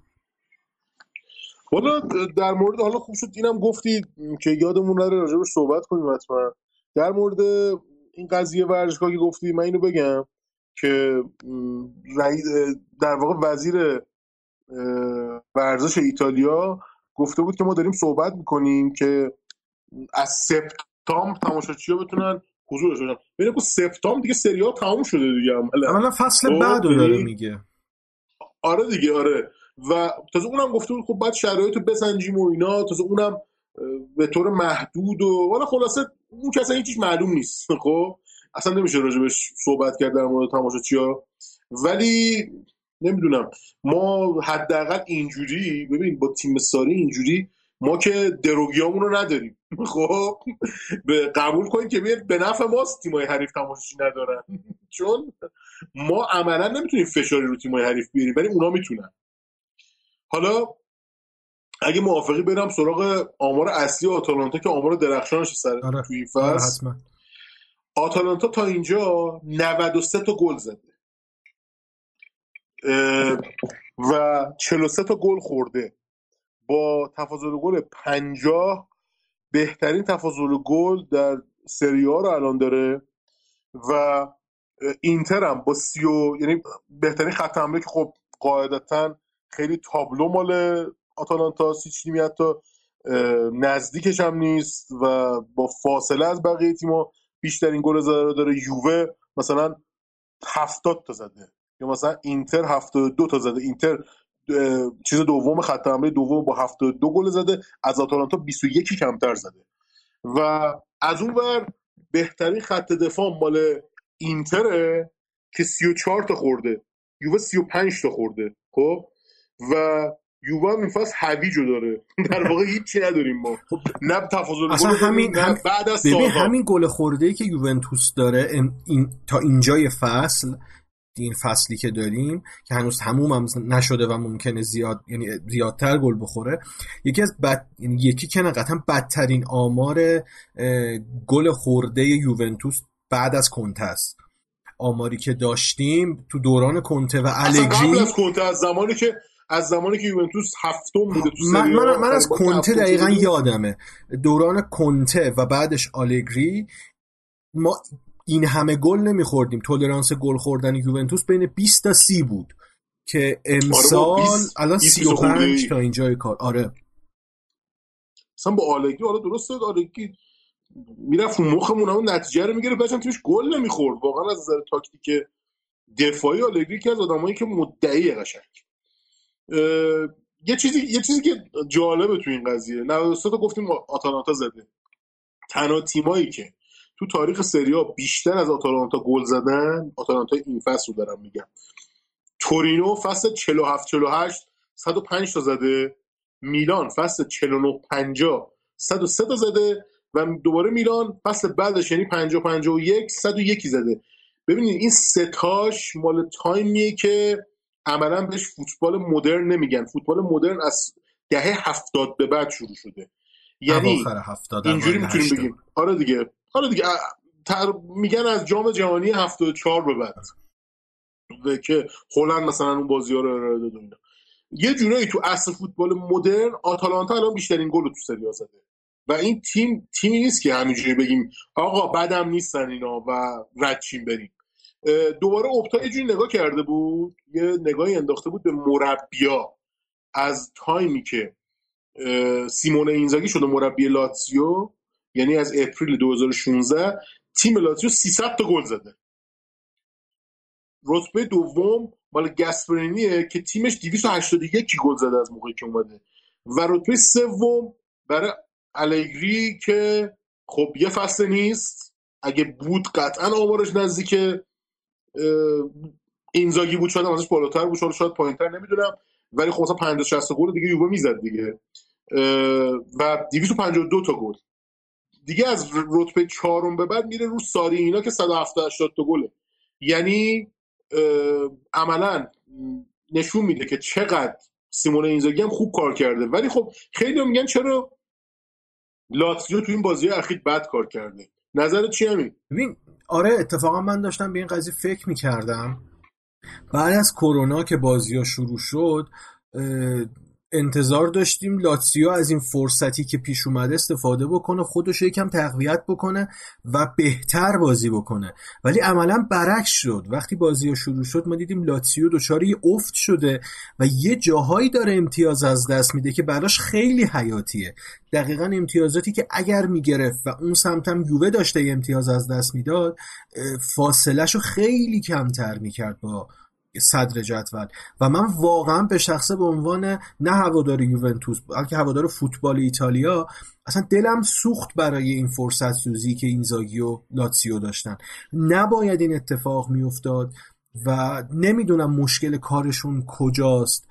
C: حالا در مورد حالا خوب شد اینم گفتی که یادمون نره راجع صحبت کنیم حتما. در مورد این قضیه ورزشگاه که گفتی من اینو بگم که در واقع وزیر ورزش ایتالیا گفته بود که ما داریم صحبت می‌کنیم که از سپتامبر تماشاچی‌ها بتونن حضور داشته باشن ببین سپتامبر دیگه سری ها تموم شده دیگه
B: عملا فصل خب، بعد داره میگه.
C: آره دیگه آره. و تازه اونم گفته بود خب بعد شرایط رو بسنجیم و اینا. تازه اونم به طور محدود و حالا خلاصه اون اصلا هیچیش معلوم نیست خب؟ اصلا نمیشه راجبش صحبت کرد در مورد ها ولی نمی‌دونم. ما حداقل اینجوری ببین با تیم ساری اینجوری ما که دروگیامون رو نداریم. خب به قبول کنیم که به نفع ماست تیمای حریف تماشاچی ندارن. چون ما عملا نمی‌تونیم فشاری رو تیمای حریف بیاریم ولی اونا می‌تونن. حالا اگه موافقی برم سراغ آمار اصلی آتالانتا که آمار درخشانش سر
B: آره.
C: توی این آره، فصل. آتالانتا تا اینجا 93 تا گل زده. و 43 تا گل خورده. با تفاضل گل 50 بهترین تفاضل گل در سری ها رو الان داره و اینتر هم با سی و یعنی بهترین خط حمله که خب قاعدتا خیلی تابلو مال آتالانتا سیچنی حتی نزدیکش هم نیست و با فاصله از بقیه تیم‌ها بیشترین گل زده رو داره یووه مثلا 70 تا زده یا مثلا اینتر 72 تا زده. اینتر چیز دوم خط حمله دوم با 72 گل زده. از آتالانتا 21 کمتر زده. و از اون ور بهترین خط دفاع مال اینتره که 34 تا خورده. یووه 35 تا خورده. خب؟ و یووه هم این فصل هویجو داره. در واقع هیچی نداریم ما. خب نه تفاضل
B: اصلا همین هم... بعد از همین گل خورده ای که یوونتوس داره این... تا اینجای فصل این فصلی که داریم که هنوز تموم هم نشده و ممکنه زیاد یعنی زیادتر گل بخوره یکی از بد یعنی یکی که قطعا بدترین آمار گل خورده یوونتوس بعد از کنته است. آماری که داشتیم تو دوران کنته و الگری قبل
C: از کنته از زمانی که از زمانی که یوونتوس هفتم بوده تو
B: من, من, من از کنته دقیقا یادمه. دوران کنته و بعدش آلگری ما این همه گل نمیخوردیم. تولرانس گل خوردن یوونتوس بین 20 تا 30 بود که امسال آره الان 35 تا اینجای کار. آره.
C: مثلا با آلگری آره درسته آلگری می‌رفت مخمون اون نتیجه رو می‌گیره بچن توش گل نمی‌خورد. واقعا از نظر تاکتیک دفاعی آلگری که از آدمایی که مدعی قشنگ. یه چیزی یه چیزی که جالبه تو این قضیه 93 تا گفتیم آتالانتا زده. تنها تیمایی که تو تاریخ سریا بیشتر از آتالانتا گل زدن آتالانتا این فصل رو دارم میگم. تورینو فصل 47 48 105 تا زده. میلان فصل 49 50 103 تا زده و دوباره میلان فصل بعدش یعنی 50 51 101 زده. ببینید این ستاش مال تایمیه که عملا بهش فوتبال مدرن نمیگن. فوتبال مدرن از دهه هفتاد به بعد شروع شده. یعنی اینجوری می‌تونیم بگیم. آره دیگه. آره دیگه. تر... میگن از جام جهانی 74 به بعد. که هلند مثلا اون بازی ها رو ارائه داد یه جورایی تو اصل فوتبال مدرن آتالانتا الان بیشترین گل رو تو سری زده. و این تیم تیمی نیست که همینجوری بگیم آقا بدم نیستن اینا و ردچین بریم. دوباره اپتا یه جوری نگاه کرده بود یه نگاهی انداخته بود به مربیا از تایمی که سیمون اینزاگی شده مربی لاتسیو یعنی از April 2016 تیم لاتزیو 300 تا گل زده. رتبه دوم مال گاسپرینیه که تیمش 281 گل زده از موقعی که اومده. و رتبه سوم برای الگری که خب یه فصل نیست. اگه بود قطعا آمارش نزدیک اینزاگی بود شاید ازش بالاتر بود شاید پایینتر نمی‌دونم. ولی خب مثلا 50 60 گل دیگه یووه می‌زد دیگه. و 252 تا گل. دیگه از رتبه چهارم به بعد میره رو ساری اینا که 170 تا گله. یعنی عملا نشون میده که چقدر سیمون اینزاگی هم خوب کار کرده. ولی خب خیلی میگن چرا لاتزیو تو این بازی اخیر بد کار کرده. نظر چی همین
B: ببین آره اتفاقا من داشتم به این قضیه فکر می‌کردم. بعد از کرونا که بازی ها شروع شد انتظار داشتیم لاتسیو از این فرصتی که پیش اومده استفاده بکنه خودش یکم تقویت بکنه و بهتر بازی بکنه. ولی عملا برعکس شد. وقتی بازی ها شروع شد ما دیدیم لاتسیو دچار یه افت شده و یه جاهایی داره امتیاز از دست میده که براش خیلی حیاتیه. دقیقا امتیازاتی که اگر می‌گرفت و اون سمتم یووه داشته امتیاز از دست می‌داد فاصلهش رو خیلی کمتر می‌کرد با صدر جدول. و من واقعا به شخصه به عنوان نه هوادار یوونتوس بلکه هوادار فوتبال ایتالیا اصلا دلم سوخت برای این فرصت سوزی که اینزاگی و لاتسیو داشتن. نباید این اتفاق میافتاد و نمی‌دونم مشکل کارشون کجاست.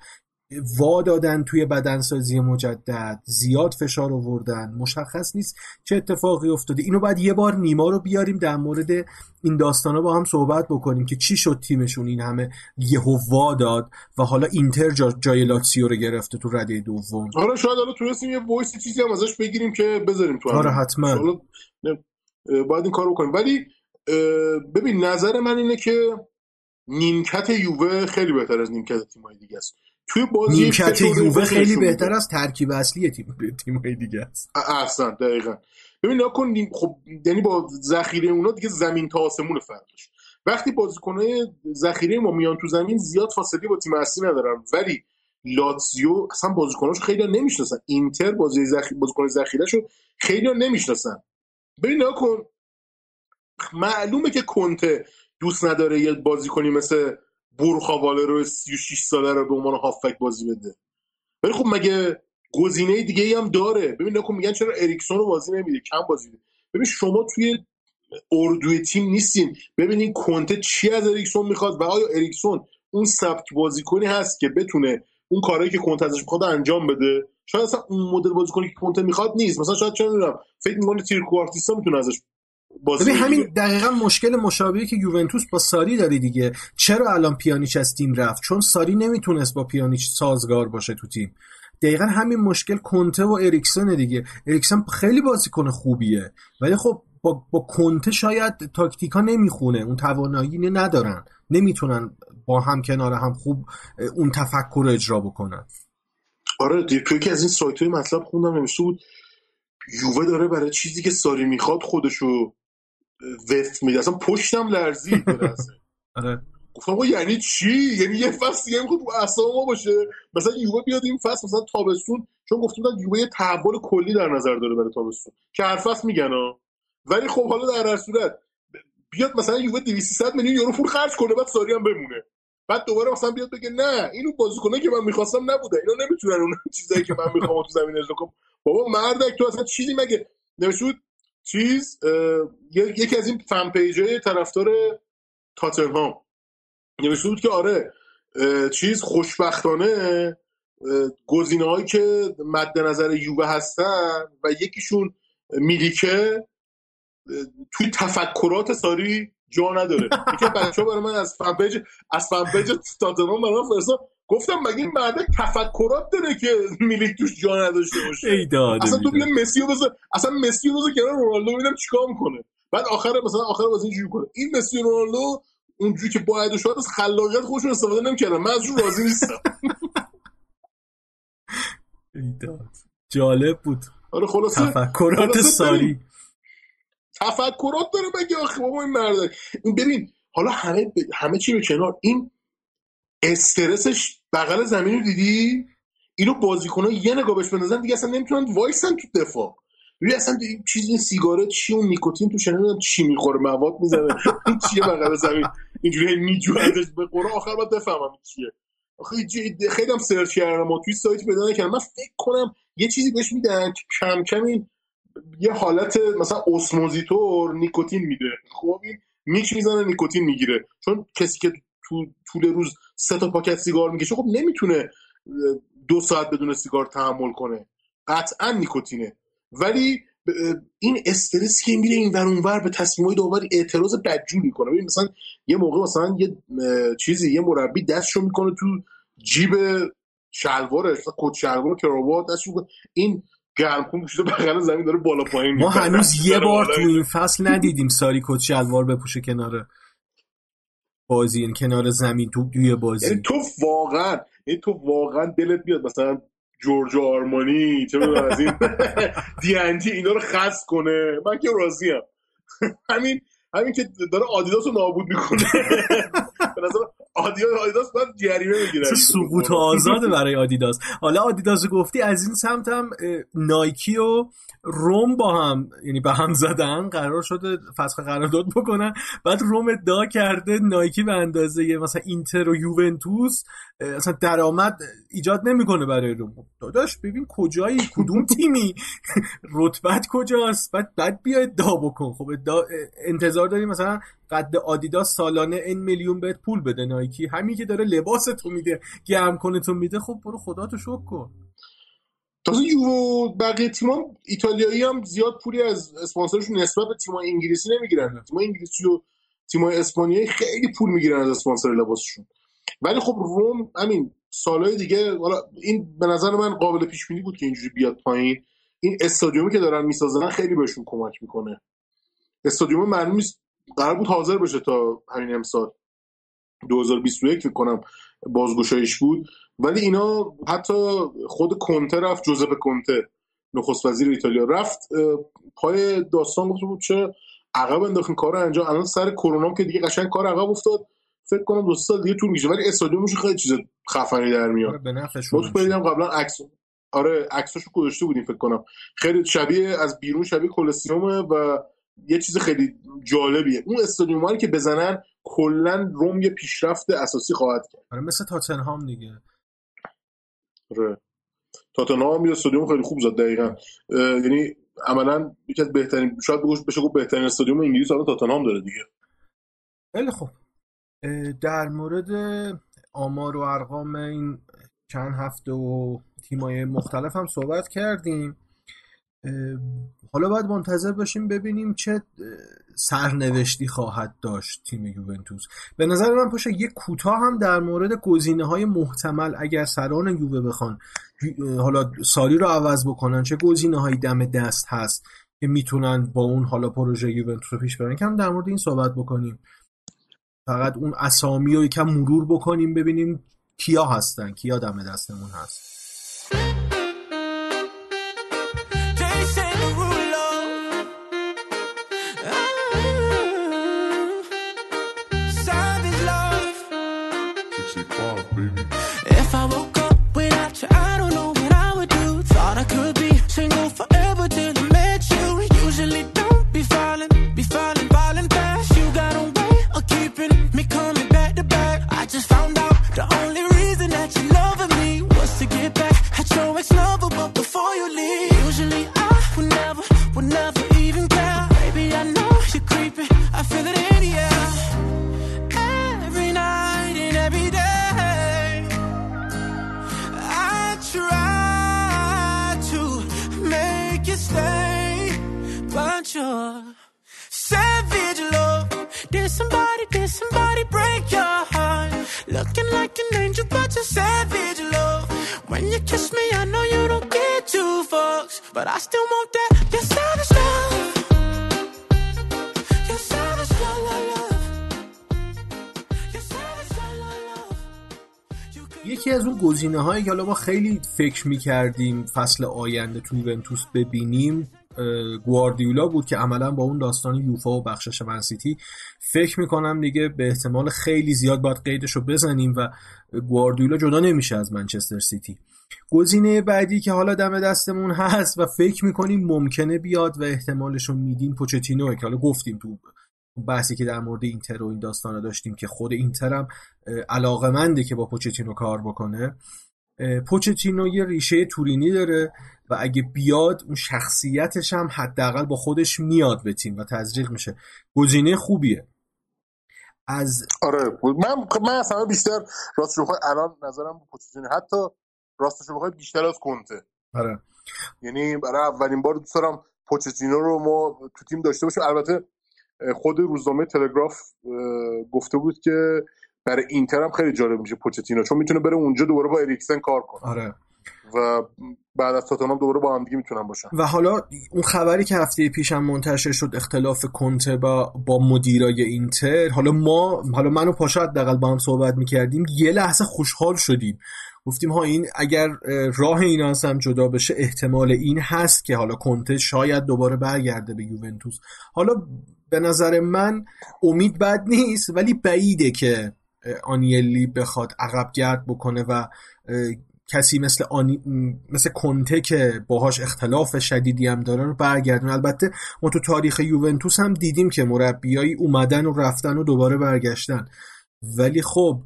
B: وا دادن توی بدنسازی مجدد زیاد فشار آوردن مشخص نیست چه اتفاقی افتاده. اینو بعد یه بار نیما رو بیاریم در مورد این داستانا با هم صحبت بکنیم که چی شد تیمشون این همه یهو وا داد و حالا اینتر جا جای لاتسیو رو گرفته تو رده دوم.
C: آره شاید حالا تونستیم یه voice چیزی هم ازش بگیریم که بذاریم تو
B: آره حتما.
C: باید این کارو بکنیم. ولی ببین نظر من اینه که نیمکت یووه خیلی بهتر از نیمکت تیمای دیگه است. توی بازی
B: نیمکت یووه خیلی بهتر از ترکیب اصلی تیم تیم‌های دیگه است.
C: اصلا دقیقا. ببین نکن خب یعنی با ذخیره اونا دیگه زمین تا آسمون فرقش. وقتی بازیکنای ذخیره ما میان تو زمین زیاد فاصله با تیم اصلی ندارن. ولی لاتزیو اصلا بازیکناش خیلی نمی‌شناسن. اینتر بازی ذخیره بازیکن ذخیرهشو خیلی نمی‌شناسن. ببین نکن. معلومه که کنته دوست نداره یه بازیکنی مثل بورخا والرو 36 ساله رو به عنوان هافبک بازی بده. ولی خب مگه گزینه دیگه ای هم داره؟ ببین نکن میگن چرا اریکسون رو بازی نمیده کم بازی بده ببین شما توی اردوی تیم نیستین. ببینین کنته چی از اریکسون می‌خواد و آیا اریکسون اون سبک بازیکنی هست که بتونه اون کارهایی که کنته ازش می‌خواد انجام بده؟ شاید اصلا اون مدل بازیکنی که کنته می‌خواد نیست. مثلا شاید چه می‌دونم فکر می‌کنه trequartista می‌تونه ازش
B: ببین همین دقیقا مشکل مشابهی که یوونتوس با ساری داری دیگه. چرا الان پیانیچ از تیم رفت؟ چون ساری نمی‌تونست با پیانیچ سازگار باشه تو تیم. دقیقا همین مشکل کنته و اریکسن دیگه. اریکسن خیلی بازیکن خوبیه. ولی خب با, با کنته شاید تاکتیکا نمی‌خونه. اون توانایی ندارن. نمی‌تونن با هم کنار هم خوب اون تفکر رو اجرا بکنن.
C: آره توی که از این سایت های مطلب خوندم نمیشه بود یووه داره برای چیزی که ساری می‌خواد خودشو وفت میده. اصلا پشتم لرزید
B: آره.
C: گفتم یعنی چی؟ یعنی یه فصل دیگه می‌خواد اعصاب ما باشه. مثلا یووه بیاد این فصل مثلا تابستون چون گفتم یووه یه تحول کلی در نظر داره برای تابستون. که هر فصل میگن ها. ولی خب حالا در هر صورت بیاد مثلا یووه 200 میلیون یورو پول خرج کنه بعد ساری هم بمونه. بعد دوباره مثلا بیاد بگه نه اینو بازیکنه که من می‌خواستم نبوده. اینا نمی‌تونن اون چیزایی که من می‌خوام تو زمین اجرا کنم. بابا مردک تو اصلا چیزی مگه؟ نمی‌شود چیز یکی از این fan page ای طرفدار تاتنهام نوشته بود که آره چیز خوشبختانه گزینه هایی که مد نظر یووه هستن و یکیشون میلیکه توی تفکرات ساری جا نداره. یکی بچه برای من از fan page از fan page تاتنهام برای گفتم مگه این مرده تفکرات داره که میلیک توش جا نداشته باشه؟ اصلا تو بیا مسی رو اصلا مسی رو کنار رونالدو ببینم چیکار می‌کنه. بعد آخر مثلا آخر بازی اینجوری کنه این مسی رونالدو اونجوری که باید شاید از خلاقیت خودشون استفاده نمی‌کردن. من ازشون راضی نیستم.
B: جالب بود.
C: آره خلاصه
B: تفکرات ساری
C: تفکرات داره مگه آخه؟ بابا این مرده. این ببین حالا همه همه چی به کنار. این استرسش بغل زمین رو دیدی؟ اینو بازیکن‌ها یه نگاه بهش بندازن دیگه اصلا نمی‌تونن وایسن تو دفاع. ببین اصلا چیز این سیگاره چی؟ اون نیکوتین تو نمی‌دونم چی می‌خوره مواد می‌زنه. این چیه بغل زمین؟ اینجوری میجوادش به قرآن آخر باید بفهمم چیه. آخه خیلی هم سرچ کردم ما توی سایت پیدا نکردم. من فکر کنم یه چیزی بهش میدن که کم کم این یه حالت مثلا اسموزیتور نیکوتین میده. خب این میچ می‌زنه نیکوتین می‌گیره. چون کسی که تو طول روز سه تا پاکت سیگار می‌کشه. خب نمی‌تونه دو ساعت بدون سیگار تحمل کنه. قطعا نیکوتینه. ولی این استرس که میره این ور به تصمیمای داوری اعتراض بدجور می‌کنه. ببین مثلا یه موقع مثلا یه چیزی یه مربی دستشو می‌کنه تو جیب شلوارش کت شلوار کراوات دستشو می‌کنه. این گرمکون کشیده بغل زمین داره بالا پایین
B: ما هنوز یه بار تو این فصل ندیدیم ساری کت شلوار بپوشه کناره. بازی این کنار زمین تو دوی بازی.
C: یعنی تو واقعا یعنی تو واقعا دلت بیاد مثلا جورج آرمانی چه از این دیانتی اینا رو خاص کنه. من که راضیم. همین همین که داره آدیداس رو نابود می‌کنه. به نظر آدیداس باید جریمه بگیره.
B: سقوط آزاده برای آدیداس. حالا آدیداس گفتی از این سمت هم نایکی و روم با هم یعنی به هم زدن قرار شده فسخ قرارداد بکنن. بعد روم ادعا کرده نایکی به اندازه مثلا اینتر و یوونتوس اصلا درآمد ایجاد نمی‌کنه برای روم. داداش ببین کجایی؟ کدوم تیمی؟ رتبت کجاست؟ بعد بعد بیا ادعا بکن. خب ادعا انتظار داری مثلا قد آدیداس سالانه این میلیون بهت پول بده. نایکی همین که داره لباس تو میده گرم کنه تو میده. خب برو خدا تو شکر کن.
C: تازه یوو بقیه تیمان ایتالیایی هم زیاد پولی از اسپانسرشون نسبت به تیمای انگلیسی نمی‌گیرن. تیمای انگلیسی و تیمای اسپانیایی خیلی پول می‌گیرن از اسپانسر لباسشون. ولی خب روم همین سالهای دیگه حالا این به نظر من قابل پیش بینی بود که اینجوری بیاد پایین. این استادیومی که دارن می‌سازن خیلی بهشون کمک می‌کنه. استادیوم معلوم قرار بود حاضر بشه تا همین امسال. 2021 فکر کنم بازگشایش بود. ولی اینا حتی خود کنته رفت جوزپ کنته نخست وزیر ایتالیا رفت پای داستان گفته بود چه عقب انداختین کار انجام. الان سر کرونا که دیگه قشنگ کار عقب افتاد. فکر کنم دو سال دیگه طول میشه ولی استادیومش خیلی چیز خفنی در میاد. آره،
B: به نفعشون
C: قبلا عکس آره عکساشو گذاشته بودیم فکر کنم. خیلی شبیه از بیرون شبیه کلسیومه و یه چیز خیلی جالبیه. اون استادیوم که بزنن کلا روم یه پیشرفت اساسی خواهد کرد.
B: آره مثل تاتنهام دیگه.
C: آره. تاتنهام یه استادیوم خیلی خوب زد دقیقا. یعنی عملا یکی از بهترین شاید بگوش بشه گفت بهترین استادیوم انگلیس الان تاتنهام داره دیگه.
B: خیلی خوب. در مورد آمار و ارقام این چند هفته و تیمای مختلف هم صحبت کردیم. حالا باید منتظر باشیم ببینیم چه سرنوشتی خواهد داشت تیم یوونتوس. به نظر من پاشه یه کوتاه هم در مورد گزینه های محتمل اگر سران یووه بخوان حالا ساری رو عوض بکنن چه گزینه هایی دم دست هست که می‌تونن با اون حالا پروژه یوونتوس رو پیش برن. کم در مورد این صحبت بکنیم. فقط اون اسامی رو یکم مرور بکنیم ببینیم کیا هستن کیا دم دستمون هست. یکی از اون گزینه هایی که حالا ما خیلی فکر می‌کردیم فصل آینده تو یوونتوس ببینیم گواردیولا بود که عملا با اون داستان یوفا و بخشش منسیتی فکر می‌کنم دیگه به احتمال خیلی زیاد باید قیدش رو بزنیم و گواردیولا جدا نمیشه از منچستر سیتی. گزینه بعدی که حالا دم دستمون هست و فکر می‌کنیم ممکنه بیاد و احتمالش رو میدیم پوچتینوه که حالا گفتیم تو بحثی که در مورد اینتر و این داستان داشتیم که خود اینتر هم علاقه که با پوچتینو کار بکنه. پوچتینو یه ریشه تورینی داره. و اگه بیاد اون شخصیتش هم حداقل با خودش میاد به تیم و تزریق میشه. گزینه خوبیه.
C: از آره من من اصلا بیشتر راستش بخوای الان نظرم پوچتینو حتی راستش بخوای بیشتر از کنته.
B: آره.
C: یعنی برای اولین بار دوست دارم پوچتینو رو ما تو تیم داشته باشیم. البته خود روزنامه تلگراف گفته بود که برای اینتر هم خیلی جالب میشه پوچتینو چون می‌تونه بره اونجا دوباره با اریکسن کار کنه.
B: آره.
C: و بعد از تاتنهام دوباره با هم دیگه می‌تونن باشن.
B: و حالا اون خبری که هفته پیشم منتشر شد اختلاف کنته با با مدیرای اینتر حالا ما حالا منو پاشا حداقل با هم صحبت می‌کردیم یه لحظه خوشحال شدیم. گفتیم ها این اگر راه اینا هم جدا بشه احتمال این هست که حالا کنته شاید دوباره برگرده به یوونتوس. حالا به نظر من امید بد نیست ولی بعیده که آنیلی بخواد عقب گرد بکنه و کسی مثل آنی... مثل کنته که باهاش اختلاف شدیدی هم داره رو برگردن البته ما تو تاریخ یوونتوس هم دیدیم که مربیایی اومدن و رفتن و دوباره برگشتن. ولی خب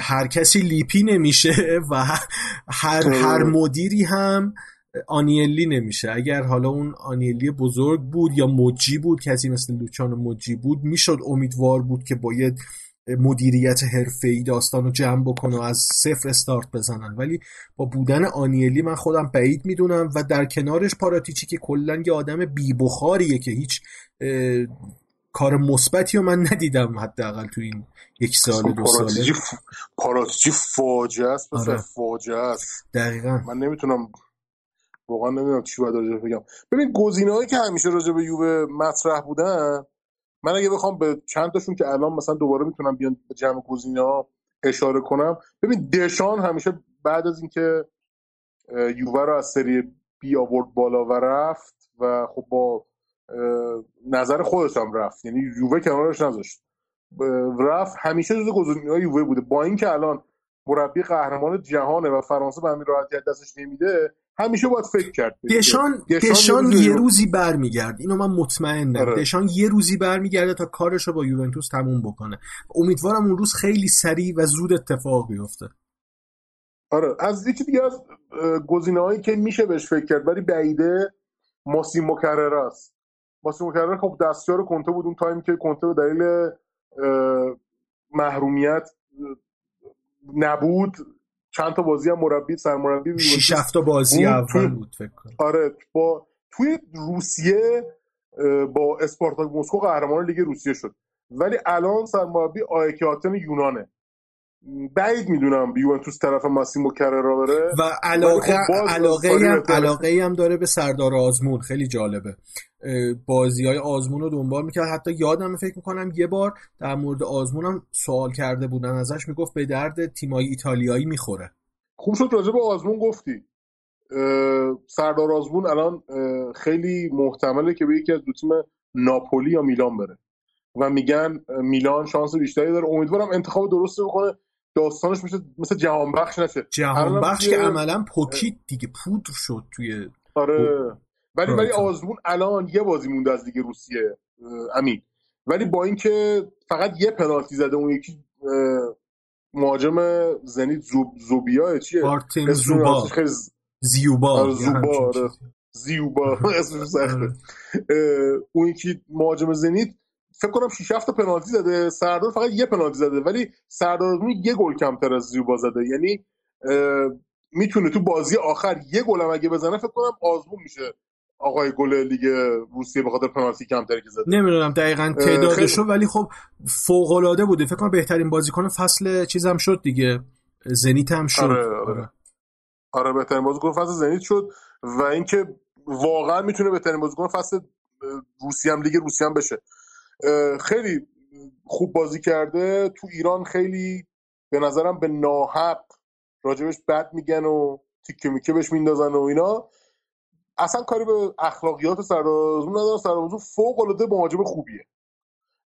B: هر کسی لیپی نمیشه و هر هر مدیری هم آنیلی نمیشه. اگر حالا اون آنیلی بزرگ بود یا مجی بود کسی مثل لوچان مجی بود می‌شد امیدوار بود که باید مدیریت ای داستان رو جمع بکنه و از صفر استارت بزنن. ولی با بودن آنیلی من خودم بعید می‌دونم و در کنارش پاراتیچی که کلا یه آدم بخاریه که هیچ کار مثبتی رو من ندیدم حداقل تو این یک سال دو ساله.
C: پاراتیچی فاجعه است آره. فاجعه است.
B: دقیقا.
C: من نمی‌تونم واقعا نمی‌دونم چی باید بگم. ببین گزینه‌هایی که همیشه راجع به یووه مطرح بودن من اگه بخوام به چند تاشون که الان مثلا دوباره می‌تونم بیان به جمع گزینه ها اشاره کنم ببین دشان همیشه بعد از اینکه یووه رو از سری بی آورد بالا و رفت و خب با نظر خودش هم رفت. یعنی یووه کنارش نذاشت. رفت. همیشه جز گزینه یووه بوده. با اینکه الان مربی قهرمان جهانه و فرانسه به همین راحتی دستش نمیده همیشه باید فکر کرد
B: دشان, دشان, یه روزی برمیگرد. اینو من مطمئنم. آره. دشان یه روزی برمیگرده تا کارش رو با یوونتوس تموم بکنه. امیدوارم اون روز خیلی سریع و زود اتفاق بیفته.
C: آره. از یکی دیگه از گزینه هایی که میشه بهش فکر کرد ولی بعیده ماسی مکرر است. ماسی مکرر خب دستیار کنته بود اون تایم که کنته به دلیل محرومیت نبود. چند تا بازی هم مربی سرمربی
B: 6 تا بازی اول بود فکر کنم.
C: آره با توی روسیه با اسپارتاک مسکو قهرمان لیگ روسیه شد. ولی الان سرمربی آیکی آتن یونانه. بعید می‌دونم یوونتوس طرف ماسیمو کررا بره.
B: و علاقه خب علاقه هم علاقه هم داره به سردار آزمون. خیلی جالبه. بازی های آزمون رو دنبال می‌کرد. حتی یادم فکر می‌کنم یه بار در مورد آزمون هم سوال کرده بودن. ازش می‌گفت به درد تیمای ایتالیایی می‌خوره.
C: خوب شد راجع به آزمون گفتی. سردار آزمون الان خیلی محتمله که به یکی از دو تیم ناپولی یا میلان بره. و میگن میلان شانس بیشتری داره. امیدوارم انتخاب درستی بکنه. داستانش میشه مثل جهان بخش نشه.
B: جهان بخش که عملا پوکیت دیگه پودر شد توی
C: آره. ولی ولی آزمون الان یه بازی مونده از دیگه روسیه امین. ولی با اینکه فقط یه پنالتی زده اون یکی مهاجم زنیت زوب زوبیا چیه؟
B: آرتم زوبا. زیوبا.
C: آره زوبا آره. زیوبا. اسمش سخته آره. اون یکی مهاجم زنیت فکر کنم 6 7 پنالتی زده. سردار فقط یه پنالتی زده ولی سردار یه گل کمتر از زیوبا زده. یعنی می‌تونه تو بازی آخر یه گل هم اگه بزنه فکر کنم آزمون میشه آقای گل لیگ روسیه به خاطر پنالتی کمتری که زده.
B: نمی‌دونم دقیقا تعدادشو ولی خب فوق العاده بوده. فکر کنم بهترین بازیکن فصل چیزم شد دیگه. زنیت هم شد.
C: آره, آره. آره. آره بهترین بازیکن فصل زنیت شد و اینکه واقعا می‌تونه بهترین بازیکن فصل روسیه هم لیگ روسیه هم بشه. خیلی خوب بازی کرده. تو ایران خیلی به نظرم به ناحق راجبش بد میگن و تیکه میکه بهش میندازن و اینا. اصلا کاری به اخلاقیات سرازمون ندارم. سرازمون فوق العاده مهاجم خوبیه.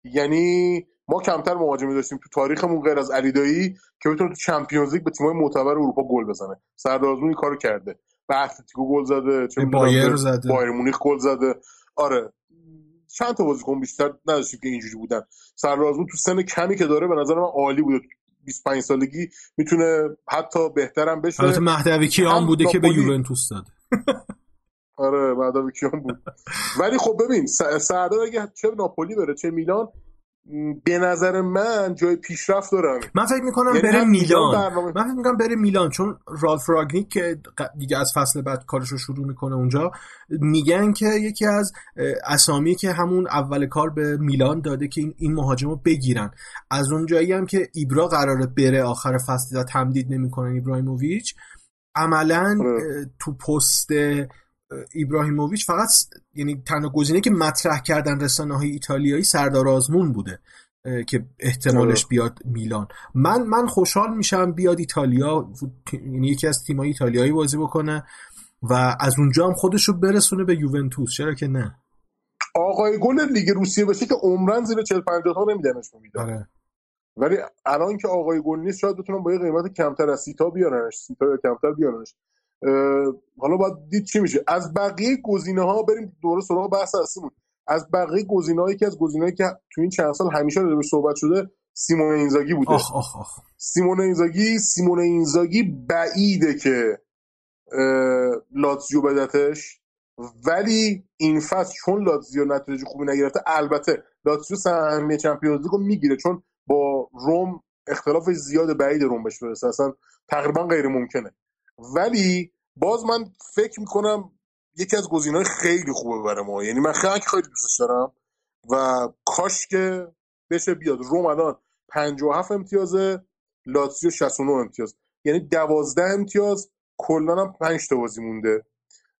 C: یعنی ما کمتر مهاجمی داشتیم تو تاریخمون غیر از علیدایی که بتونه تو چمپیونز لیگ به تیم‌های معتبر اروپا گل بزنه. سرازمون این کارو کرده. به اتلتیکو گل زده چه
B: بایر زده.
C: بایر مونیخ گل زده. آره. چند تا بازیکن بیشتر نداشتیم که اینجوری بودن. سرازمون تو سن کمی که داره به نظر من عالی بوده. 25 سالگی می‌تونه حتی بهترم بشه.
B: البته مهدوی کیان بوده که به یوونتوس داد
C: آره مهدوی کیان بود. ولی خب ببین سردار اگه چه ناپولی بره چه میلان. به نظر من جای پیشرفت دارم
B: من فکر می‌کنم یعنی بره میلان. من فکر می‌کنم بره میلان چون رالف راگنیک که دیگه از فصل بعد کارش رو شروع می‌کنه اونجا میگن که یکی از اسامی که همون اول کار به میلان داده که این مهاجم رو بگیرن. از اونجایی هم که ایبرا قراره بره آخر فصل تمدید نمی‌کنن ایبراهیموویچ عملا آره. تو پست ایبراهیموویچ فقط یعنی تنها گزینه که مطرح کردن رسانه های ایتالیایی سردار آزمون بوده که احتمالش. بیاد میلان. من من خوشحال میشم بیاد ایتالیا یعنی یکی از تیمای ایتالیایی بازی بکنه و از اونجا هم خودش رو برسونه به یوونتوس. چرا که نه؟
C: آقای گل لیگ روسیه بشه که عمرا زیر 40 50 تا نمیدنش
B: آره.
C: ولی الان که آقای گل نیست شاید بتونن با یه قیمت کمتر از سی تا بیارنش سی تا یا کمتر بیارنش. حالا باید دید چی میشه. از بقیه گزینه ها بریم دوره سراغ بحث اصلیمون. از بقیه گزینه هایی که از گزینه‌ای که تو این چند سال همیشه رو صحبت شده سیمون اینزاگی بوده.
B: آخ آخ آخ.
C: سیمون اینزاگی سیمون اینزاگی بعیده که لاتزیو بدتش ولی این فصل چون لاتزیو نتیجه خوبی نگرفته البته لاتزیو سهمیه چمپیونز لیگو می‌گیره چون با روم اختلاف زیاد بعید روم بهش برسه. اصلا تقریبا غیر ممکنه. ولی باز من فکر می‌کنم یکی از گزینه‌های خیلی خوبه برای ما. یعنی من خیلی خیلی دوستش دارم و کاش که بشه بیاد. روم الان 57 امتیاز لاتسیو 69 امتیاز. یعنی 12 امتیاز کلا هم 5 تا بازی مونده.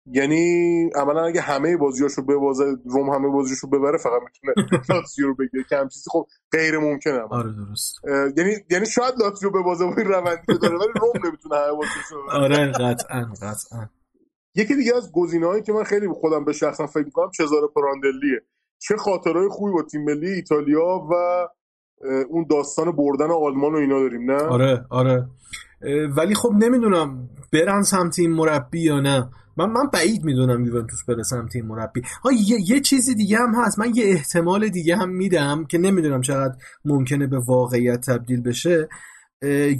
C: یعنی عملا اگه همه بازیاشو ببازه روم همه بازیاشو ببره فقط می‌تونه لاتزیو رو بگیره که هم چیزی خب غیر ممکنه
B: آره درست.
C: یعنی یعنی شاید لاتزیو ببازه با این روندی که داره ولی روم نمی‌تونه همه بازیاشو
B: آره قطعا قطعا.
C: یکی دیگه از گزینه‌هایی که من خیلی خودم به شخصا فکر می‌کنم چزاره پراندلیه. چه خاطرهای خوبی با تیم ملی ایتالیا و اون داستان بردن آلمان و اینا داریم نه؟
B: آره آره. ولی خب نمی‌دونم برن سمت این مربی یا نه. من من بعید می‌دونم یوونتوس بره سمت این مربی. ها یه،, یه چیزی دیگه هم هست. من یه احتمال دیگه هم میدم که نمی‌دونم چقدر ممکنه به واقعیت تبدیل بشه.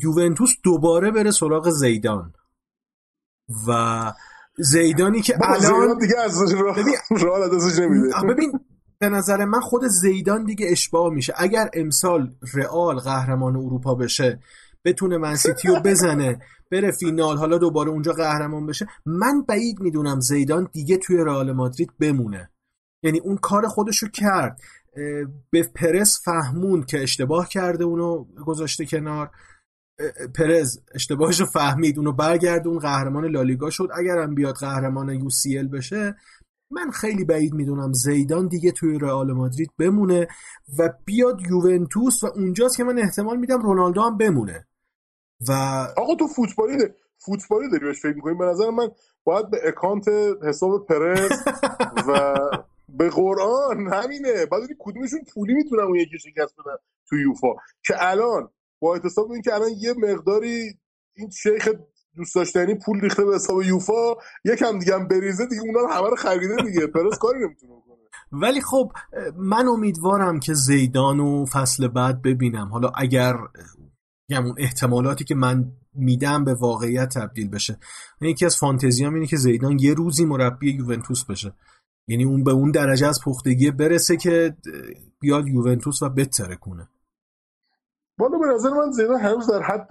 B: یوونتوس دوباره بره سراغ زیدان. و زیدانی که الان
C: دیگه از راه
B: ببین به نظر من خود زیدان دیگه اشباه میشه. اگر امسال رئال قهرمان اروپا بشه بتونه منسیتی رو بزنه بره فینال حالا دوباره اونجا قهرمان بشه. من بعید می‌دونم زیدان دیگه توی رئال مادرید بمونه. یعنی اون کار خودشو کرد. به پرس فهمون که اشتباه کرده اونو گذاشته کنار. پرز اشتباهش رو فهمید اونو برگردون قهرمان لالیگا شد. اگرم بیاد قهرمان یو سی ال بشه من خیلی بعید می‌دونم زیدان دیگه توی رئال مادرید بمونه و بیاد یوونتوس و اونجاست که من احتمال میدم رونالدو هم بمونه. و
C: آقا تو فوتبالی ده. فوتبالی داری بهش فکر می‌کنی؟ به نظر من باید به اکانت حساب پرز و به قرآن همینه. بعد کدومشون پولی می‌تونن اون یکی شکست بدن تو یوفا. که الان با اعتصاب این که الان یه مقداری این شیخ دوست داشتنی پول ریخته به حساب یوفا یکم دیگه هم بریزه دیگه اونا همه رو خریده دیگه. پرس کاری نمی‌تونه کنه
B: ولی خب من امیدوارم که زیدان و فصل بعد ببینم. حالا اگر اون احتمالاتی که من میدم به واقعیت تبدیل بشه. یکی از فانتزیام اینه که زیدان یه روزی مربی یوونتوس بشه. یعنی اون به اون درجه از پختگی برسه که بیاد یوونتوس و بتره کنه.
C: والا به نظر من زیدان هنوز در حد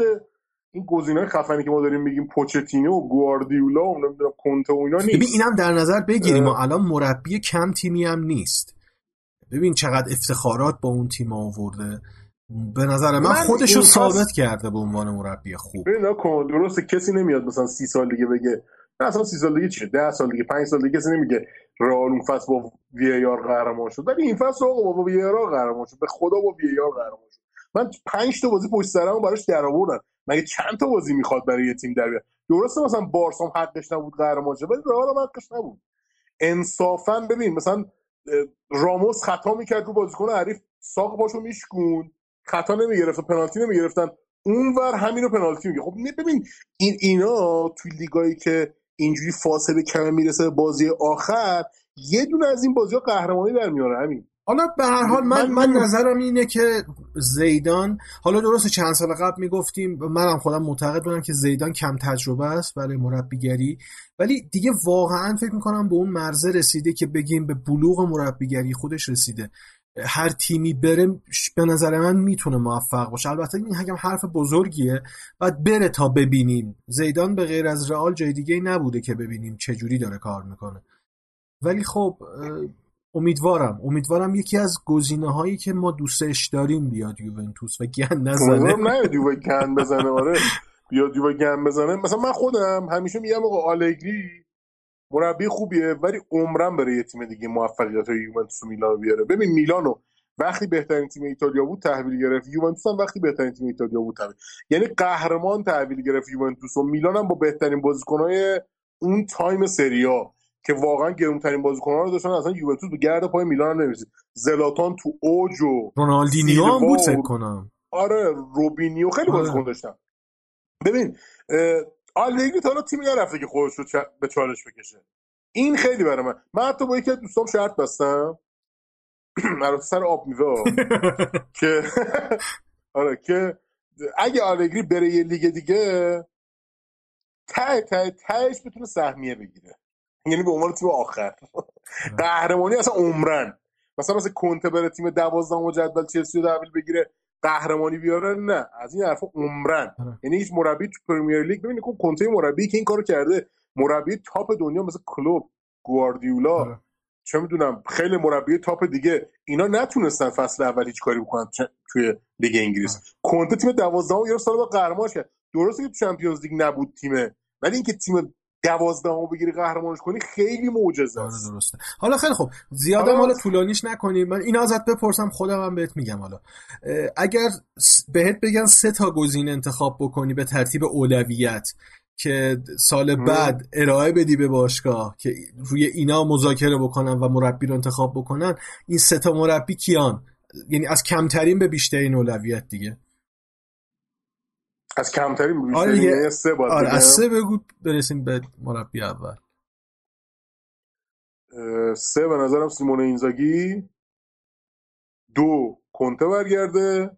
C: این گزینه‌های خفنی که ما داریم میگیم پوچتینو و گواردیولا و نمی‌دونم کنته و اینا نیست.
B: ببین اینم در نظر بگیریم ما الان مربی کم تیمی هم نیست. ببین چقدر افتخارات با اون تیم آورده. به نظر من, من خودشو ثابت کرده به عنوان مربی خوب.
C: ببین کن درسته کسی نمیاد مثلا سی سال دیگه بگه نه اصلا سی سال دیگه چیه؟ ده سال دیگه پنج سال دیگه کسی نمیگه رئال اون فصل با وی آر قهرمان شد. ولی این فصل آقا با وی آر قهرمان شد. به خدا با وی آر قهرمان شد. من پنج تا بازی پشت سرمو براش در آوردم. مگه چند تا بازی می‌خواد برای یه تیم در بیاد؟ درسته مثلا بارسا حقش نبود قهرمان شه ولی رئال هم حقش نبود. انصافا ببین مثلا راموس خطا می‌کرد رو بازیکن حریف ساق باشو میشکون خطا نمی‌گرفت پنالتی نمی‌گرفتن. اونور همینو پنالتی میگه. خب ببین این اینا توی لیگایی که اینجوری فاصله کمه می‌رسه بازی آخر یه دونه از این بازی ها قهرمانی در میاره همین.
B: حالا به هر حال من, من نظرم اینه که زیدان حالا درست چند سال قبل می‌گفتیم منم خودم معتقد بودم که زیدان کم تجربه است برای مربیگری. ولی دیگه واقعا فکر می‌کنم به اون مرزه رسیده که بگیم به بلوغ مربیگری خودش رسیده. هر تیمی بره به نظر من می‌تونه موفق باشه. البته این هم حرف بزرگیه. باید بره تا ببینیم. زیدان به غیر از رئال جای دیگه نبوده که ببینیم چه جوری داره کار می‌کنه. ولی خب امیدوارم. امیدوارم یکی از گزینه هایی که ما دوستش داریم بیاد یوونتوس و گن نزنه
C: نه یووه گن بزنه آره. بیاد یووه گن بزنه. مثلا من خودم همیشه میگم آقا آلگری مربی خوبیه ولی عمرم برای یه تیم دیگه موفقیت های یوونتوس و میلان بیاره. ببین میلانو وقتی بهترین تیم ایتالیا بود تحویل گرفت. یوونتوس هم وقتی بهترین تیم ایتالیا بود تحویل. یعنی قهرمان تحویل گرفت یوونتوس و میلان هم با بهترین بازیکنهای اون تایم سریا که واقعا گرونترین بازیکن‌ها رو داشتن اصلا یوونتوس به گرد پای میلان هم نمی‌رسید. زلاتان تو اوج و
B: رونالدینیو هم بود فکر کنم.
C: آره روبینیو خیلی آره. بازیکن داشتن. ببین آلگری تا حالا تیمی نرفته که خودش رو به چالش بکشه. این خیلی برای من من حتی با یکی از دوستام شرط بستم. البته سر آب میوه. که آره که اگه آلگری بره یه لیگ دیگه ته ته تهش بتونه سهمیه بگیره. یعنی به عنوان تیم آخر. قهرمانی اصلا عمرا. مثلا مثلا کنته بره تیم 12 و جدول چلسی رو تحویل بگیره. قهرمانی بیاره؟ نه. از این حرفا عمرا. آره. یعنی هیچ مربی تو پرمیر لیگ ببینید که کنته مربی که این کارو کرده. مربی top دنیا مثل کلوپ گواردیولا. آره. چه می‌دونم خیلی مربی top دیگه. اینا نتونستن فصل اول هیچ کاری بکنن توی لیگ انگلیس. آره. کنته تیم 12 و یه سال بعد قهرمان کرد درسته که تو چمپیونز لیگ نبود تیمه ولی اینکه تیم دوازدهم بگیری قهرمانش کنی خیلی معجزه
B: آره درسته. حالا خیلی خوب. زیاده حالا طولانیش نکنیم. من این ازت بپرسم خودم هم بهت میگم حالا. اگر بهت بگن سه تا گزینه انتخاب بکنی به ترتیب اولویت که سال بعد ارائه بدی به باشگاه که روی اینا مذاکره بکنن و مربی رو انتخاب بکنن این سه تا مربی کیان؟ یعنی از کمترین به بیشترین اولویت دیگه.
C: از کمترین به آره سه باید
B: آره از سه بگو برسیم به مربی اول.
C: سه به نظرم سیمون اینزاگی. دو کنته برگرده.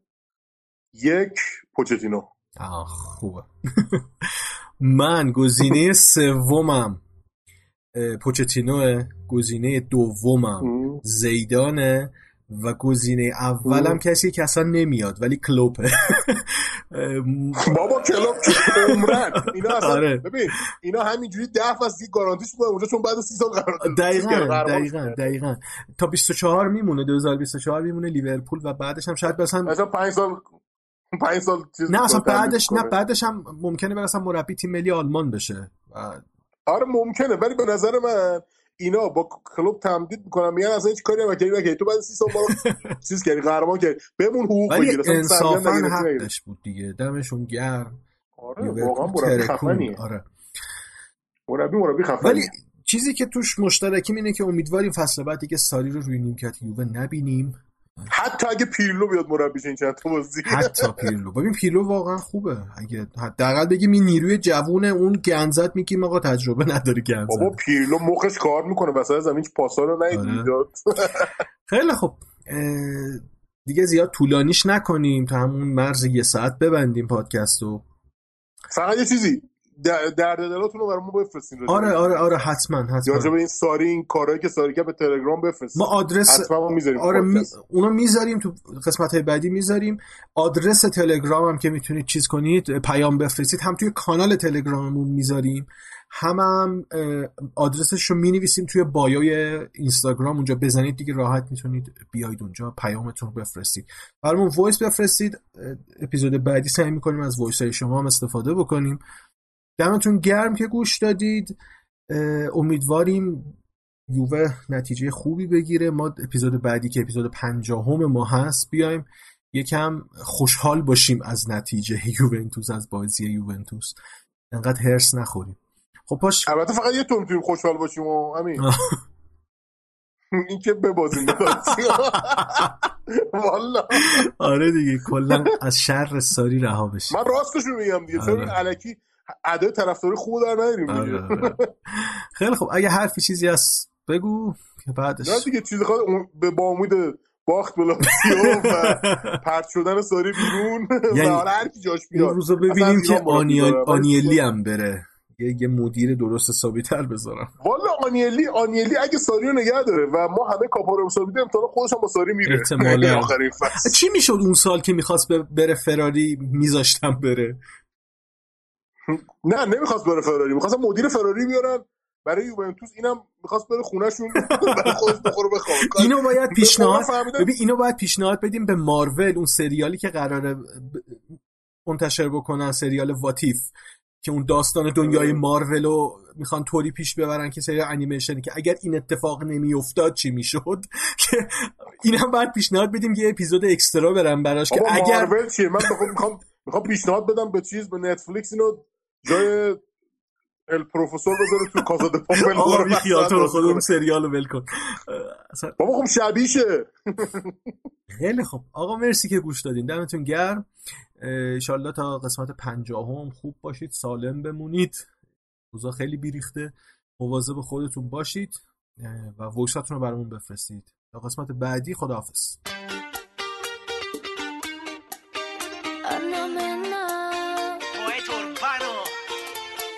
C: یک پوچتینو.
B: آه خوبه. من گزینه سومم پوچتینو گزینه دومم. زیدانه و گزینه اولم کسی که اصلا نمیاد ولی کلوپه
C: بابا کلوپ عمرن. اینا اصلا آره. ببین اینا همینجوری ده فصل دیگه گارانتیش بودن اونجا چون بعد 30 سال قرار
B: دقیقاً دقیقاً دقیقاً. تا 24 میمونه 2024 میمونه لیورپول و بعدش هم شاید مثلا
C: مثلا 5 سال 5 سال
B: چیز نه اصلا بعدش نه بعدش هم ممکنه مثلا مربی تیم ملی آلمان بشه.
C: آره ممکنه. ولی به نظر من اینا با کلوب تمدید می‌کنن میگن اصلا هیچ کاری نکردی نکردی تو بعد 30 سال ما چیز کردی قهرمان کردی. بهمون حقوق
B: بگیر. اصلا انصافا حقش بود دیگه. دمشون گرم.
C: آره واقعا مربی خفنیه. آره. مربی مربی خفنیه.
B: ولی چیزی که توش مشترکیم اینه که امیدواریم فصل بعدی که ساری رو روی نیمکت یووه نبینیم.
C: حتی اگه پیرلو بیاد مربیش این چند تا بازی.
B: حتی پیرلو. ببین پیرلو واقعا خوبه. اگه حداقل بگیم این نیروی جوون اون گنزت میگیم آقا تجربه نداری گنزت.
C: بابا پیرلو مخش کار می‌کنه. وسط زمین پاسا رو آره.
B: خیلی خب دیگه زیاد طولانیش نکنیم تا همون مرز یه ساعت ببندیم پادکست رو
C: فقط یه چیزی. درد دلاتون رو برامون بفرستین
B: آره آره آره حتما حتما.
C: یا به این ساری این کارهایی که ساری که به تلگرام بفرستین.
B: ما آدرس
C: حتما می‌ذاریم
B: آره می... اونو می‌ذاریم تو قسمت های بعدی می‌ذاریم. آدرس تلگرام هم که می‌تونید چیز کنید پیام بفرستید. هم توی کانال تلگراممون می‌ذاریم. هم هم آدرسش رو می نویسیم توی bio ی اینستاگرام. اونجا بزنید دیگه راحت می‌تونید بیاید اونجا پیامتون بفرستید. برامون voice بفرستید. اپیزود بعدی سعی می‌کنیم از voice های شما هم استفاده بکنیم. دمتون گرم که گوش دادید. امیدواریم یووه نتیجه خوبی بگیره. ما اپیزود بعدی که اپیزود پنجاهم ما هست بیایم یکم خوشحال باشیم از نتیجه یوونتوس از بازی یوونتوس. انقدر هرس نخوریم. خب پاش
C: البته فقط یه تون خوشحال باشیم و همین این که ببازیم والا.
B: آره دیگه کلا از شر ساری رها بشیم.
C: من راستشو میگم دیگه چون آره. الکی ادای طرفداری خوب در نداریم آره، آره.
B: خیلی خب اگه حرفی چیزی هست بگو که بعدش.
C: نه دیگه چیزی خواهد به با امید باخت بلاتیو و پرت شدن ساری بیرون. یعنی و هر کی جاش بیاد.
B: روزو ببینیم که آنیلی هم بره. یه, یه مدیر درست حسابی تر بذارم.
C: والا آنیلی آنیلی اگه ساری رو نگه داره و ما همه کاپا رو حسابی داریم تا خودش هم با ساری میره. احتمالاً.
B: چی می‌شد اون سال که می‌خواست بره فراری میذاشتم بره؟
C: نه نمی‌خواست بره فراری. می‌خواست مدیر فراری بیارن. برای یوونتوس اینم می‌خواست بره خونهشون. برای خودش بخوره
B: اینو باید پیشنهاد ببین اینو باید پیشنهاد بدیم به مارول اون سریالی که قراره منتشر بکنن سریال واتیف که اون داستان دنیای مارول رو می‌خوان طوری پیش ببرن که سری انیمیشنی که اگر این اتفاق نمیافتاد چی می‌شد؟ که اینم باید پیشنهاد بدیم یه اپیزود اکسترا برم براش که اگر
C: مارول چیه؟ من می‌خوام می‌خوام پیشنهاد بدم به چیز به نتفلیکس اینو جای ال پروفسور بذاره تو کازا د پاپل
B: آقا بی تو خودم سریال رو ول کن.
C: بابا خب شبیشه.
B: خیلی خب آقا مرسی که گوش دادین. دمتون گرم. انشالله تا قسمت پنجاهم خوب باشید سالم بمونید. روزا خیلی بیریخته. مواظب خودتون باشید. و وایساتون رو برامون بفرستید. تا قسمت بعدی خداحافظ.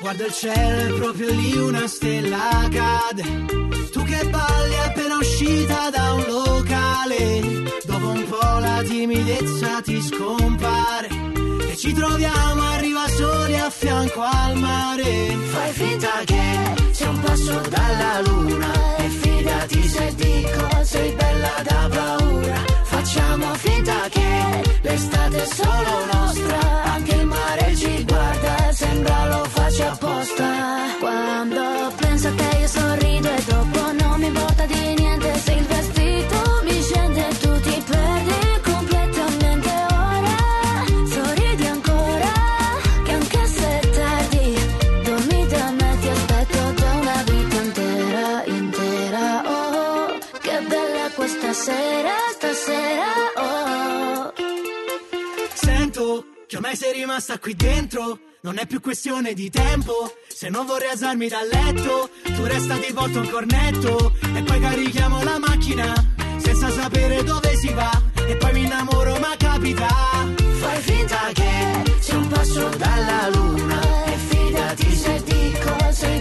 B: Guarda il cielo, è proprio lì una stella cade. Tu che balli appena uscita da un locale. Dopo un po' la timidezza ti scompare. E ci troviamo, arriva soli a fianco al mare. Fai finta che sei un passo dalla luna. E fidati se dico, sei bella da paura. Facciamo finta che l'estate è solo nostra. Anche il mare ci guarda, sembra lo faccia apposta. Quando penso che io sorrido e dopo non mi importa di niente se il vestito mi scende e tu ti perdi completamente ora. Sorridi ancora, che anche se è tardi, dormi da me, ti aspetto da una vita intera, intera. Oh, che bella questa sera, ormai sei rimasta qui dentro. Non è più questione di tempo. Se non vorrei alzarmi dal letto, tu resta di volta un cornetto. E poi carichiamo la macchina, senza sapere dove si va. E poi mi innamoro, ma capita. Fai finta che sia un passo dalla luna. E fidati se dico sei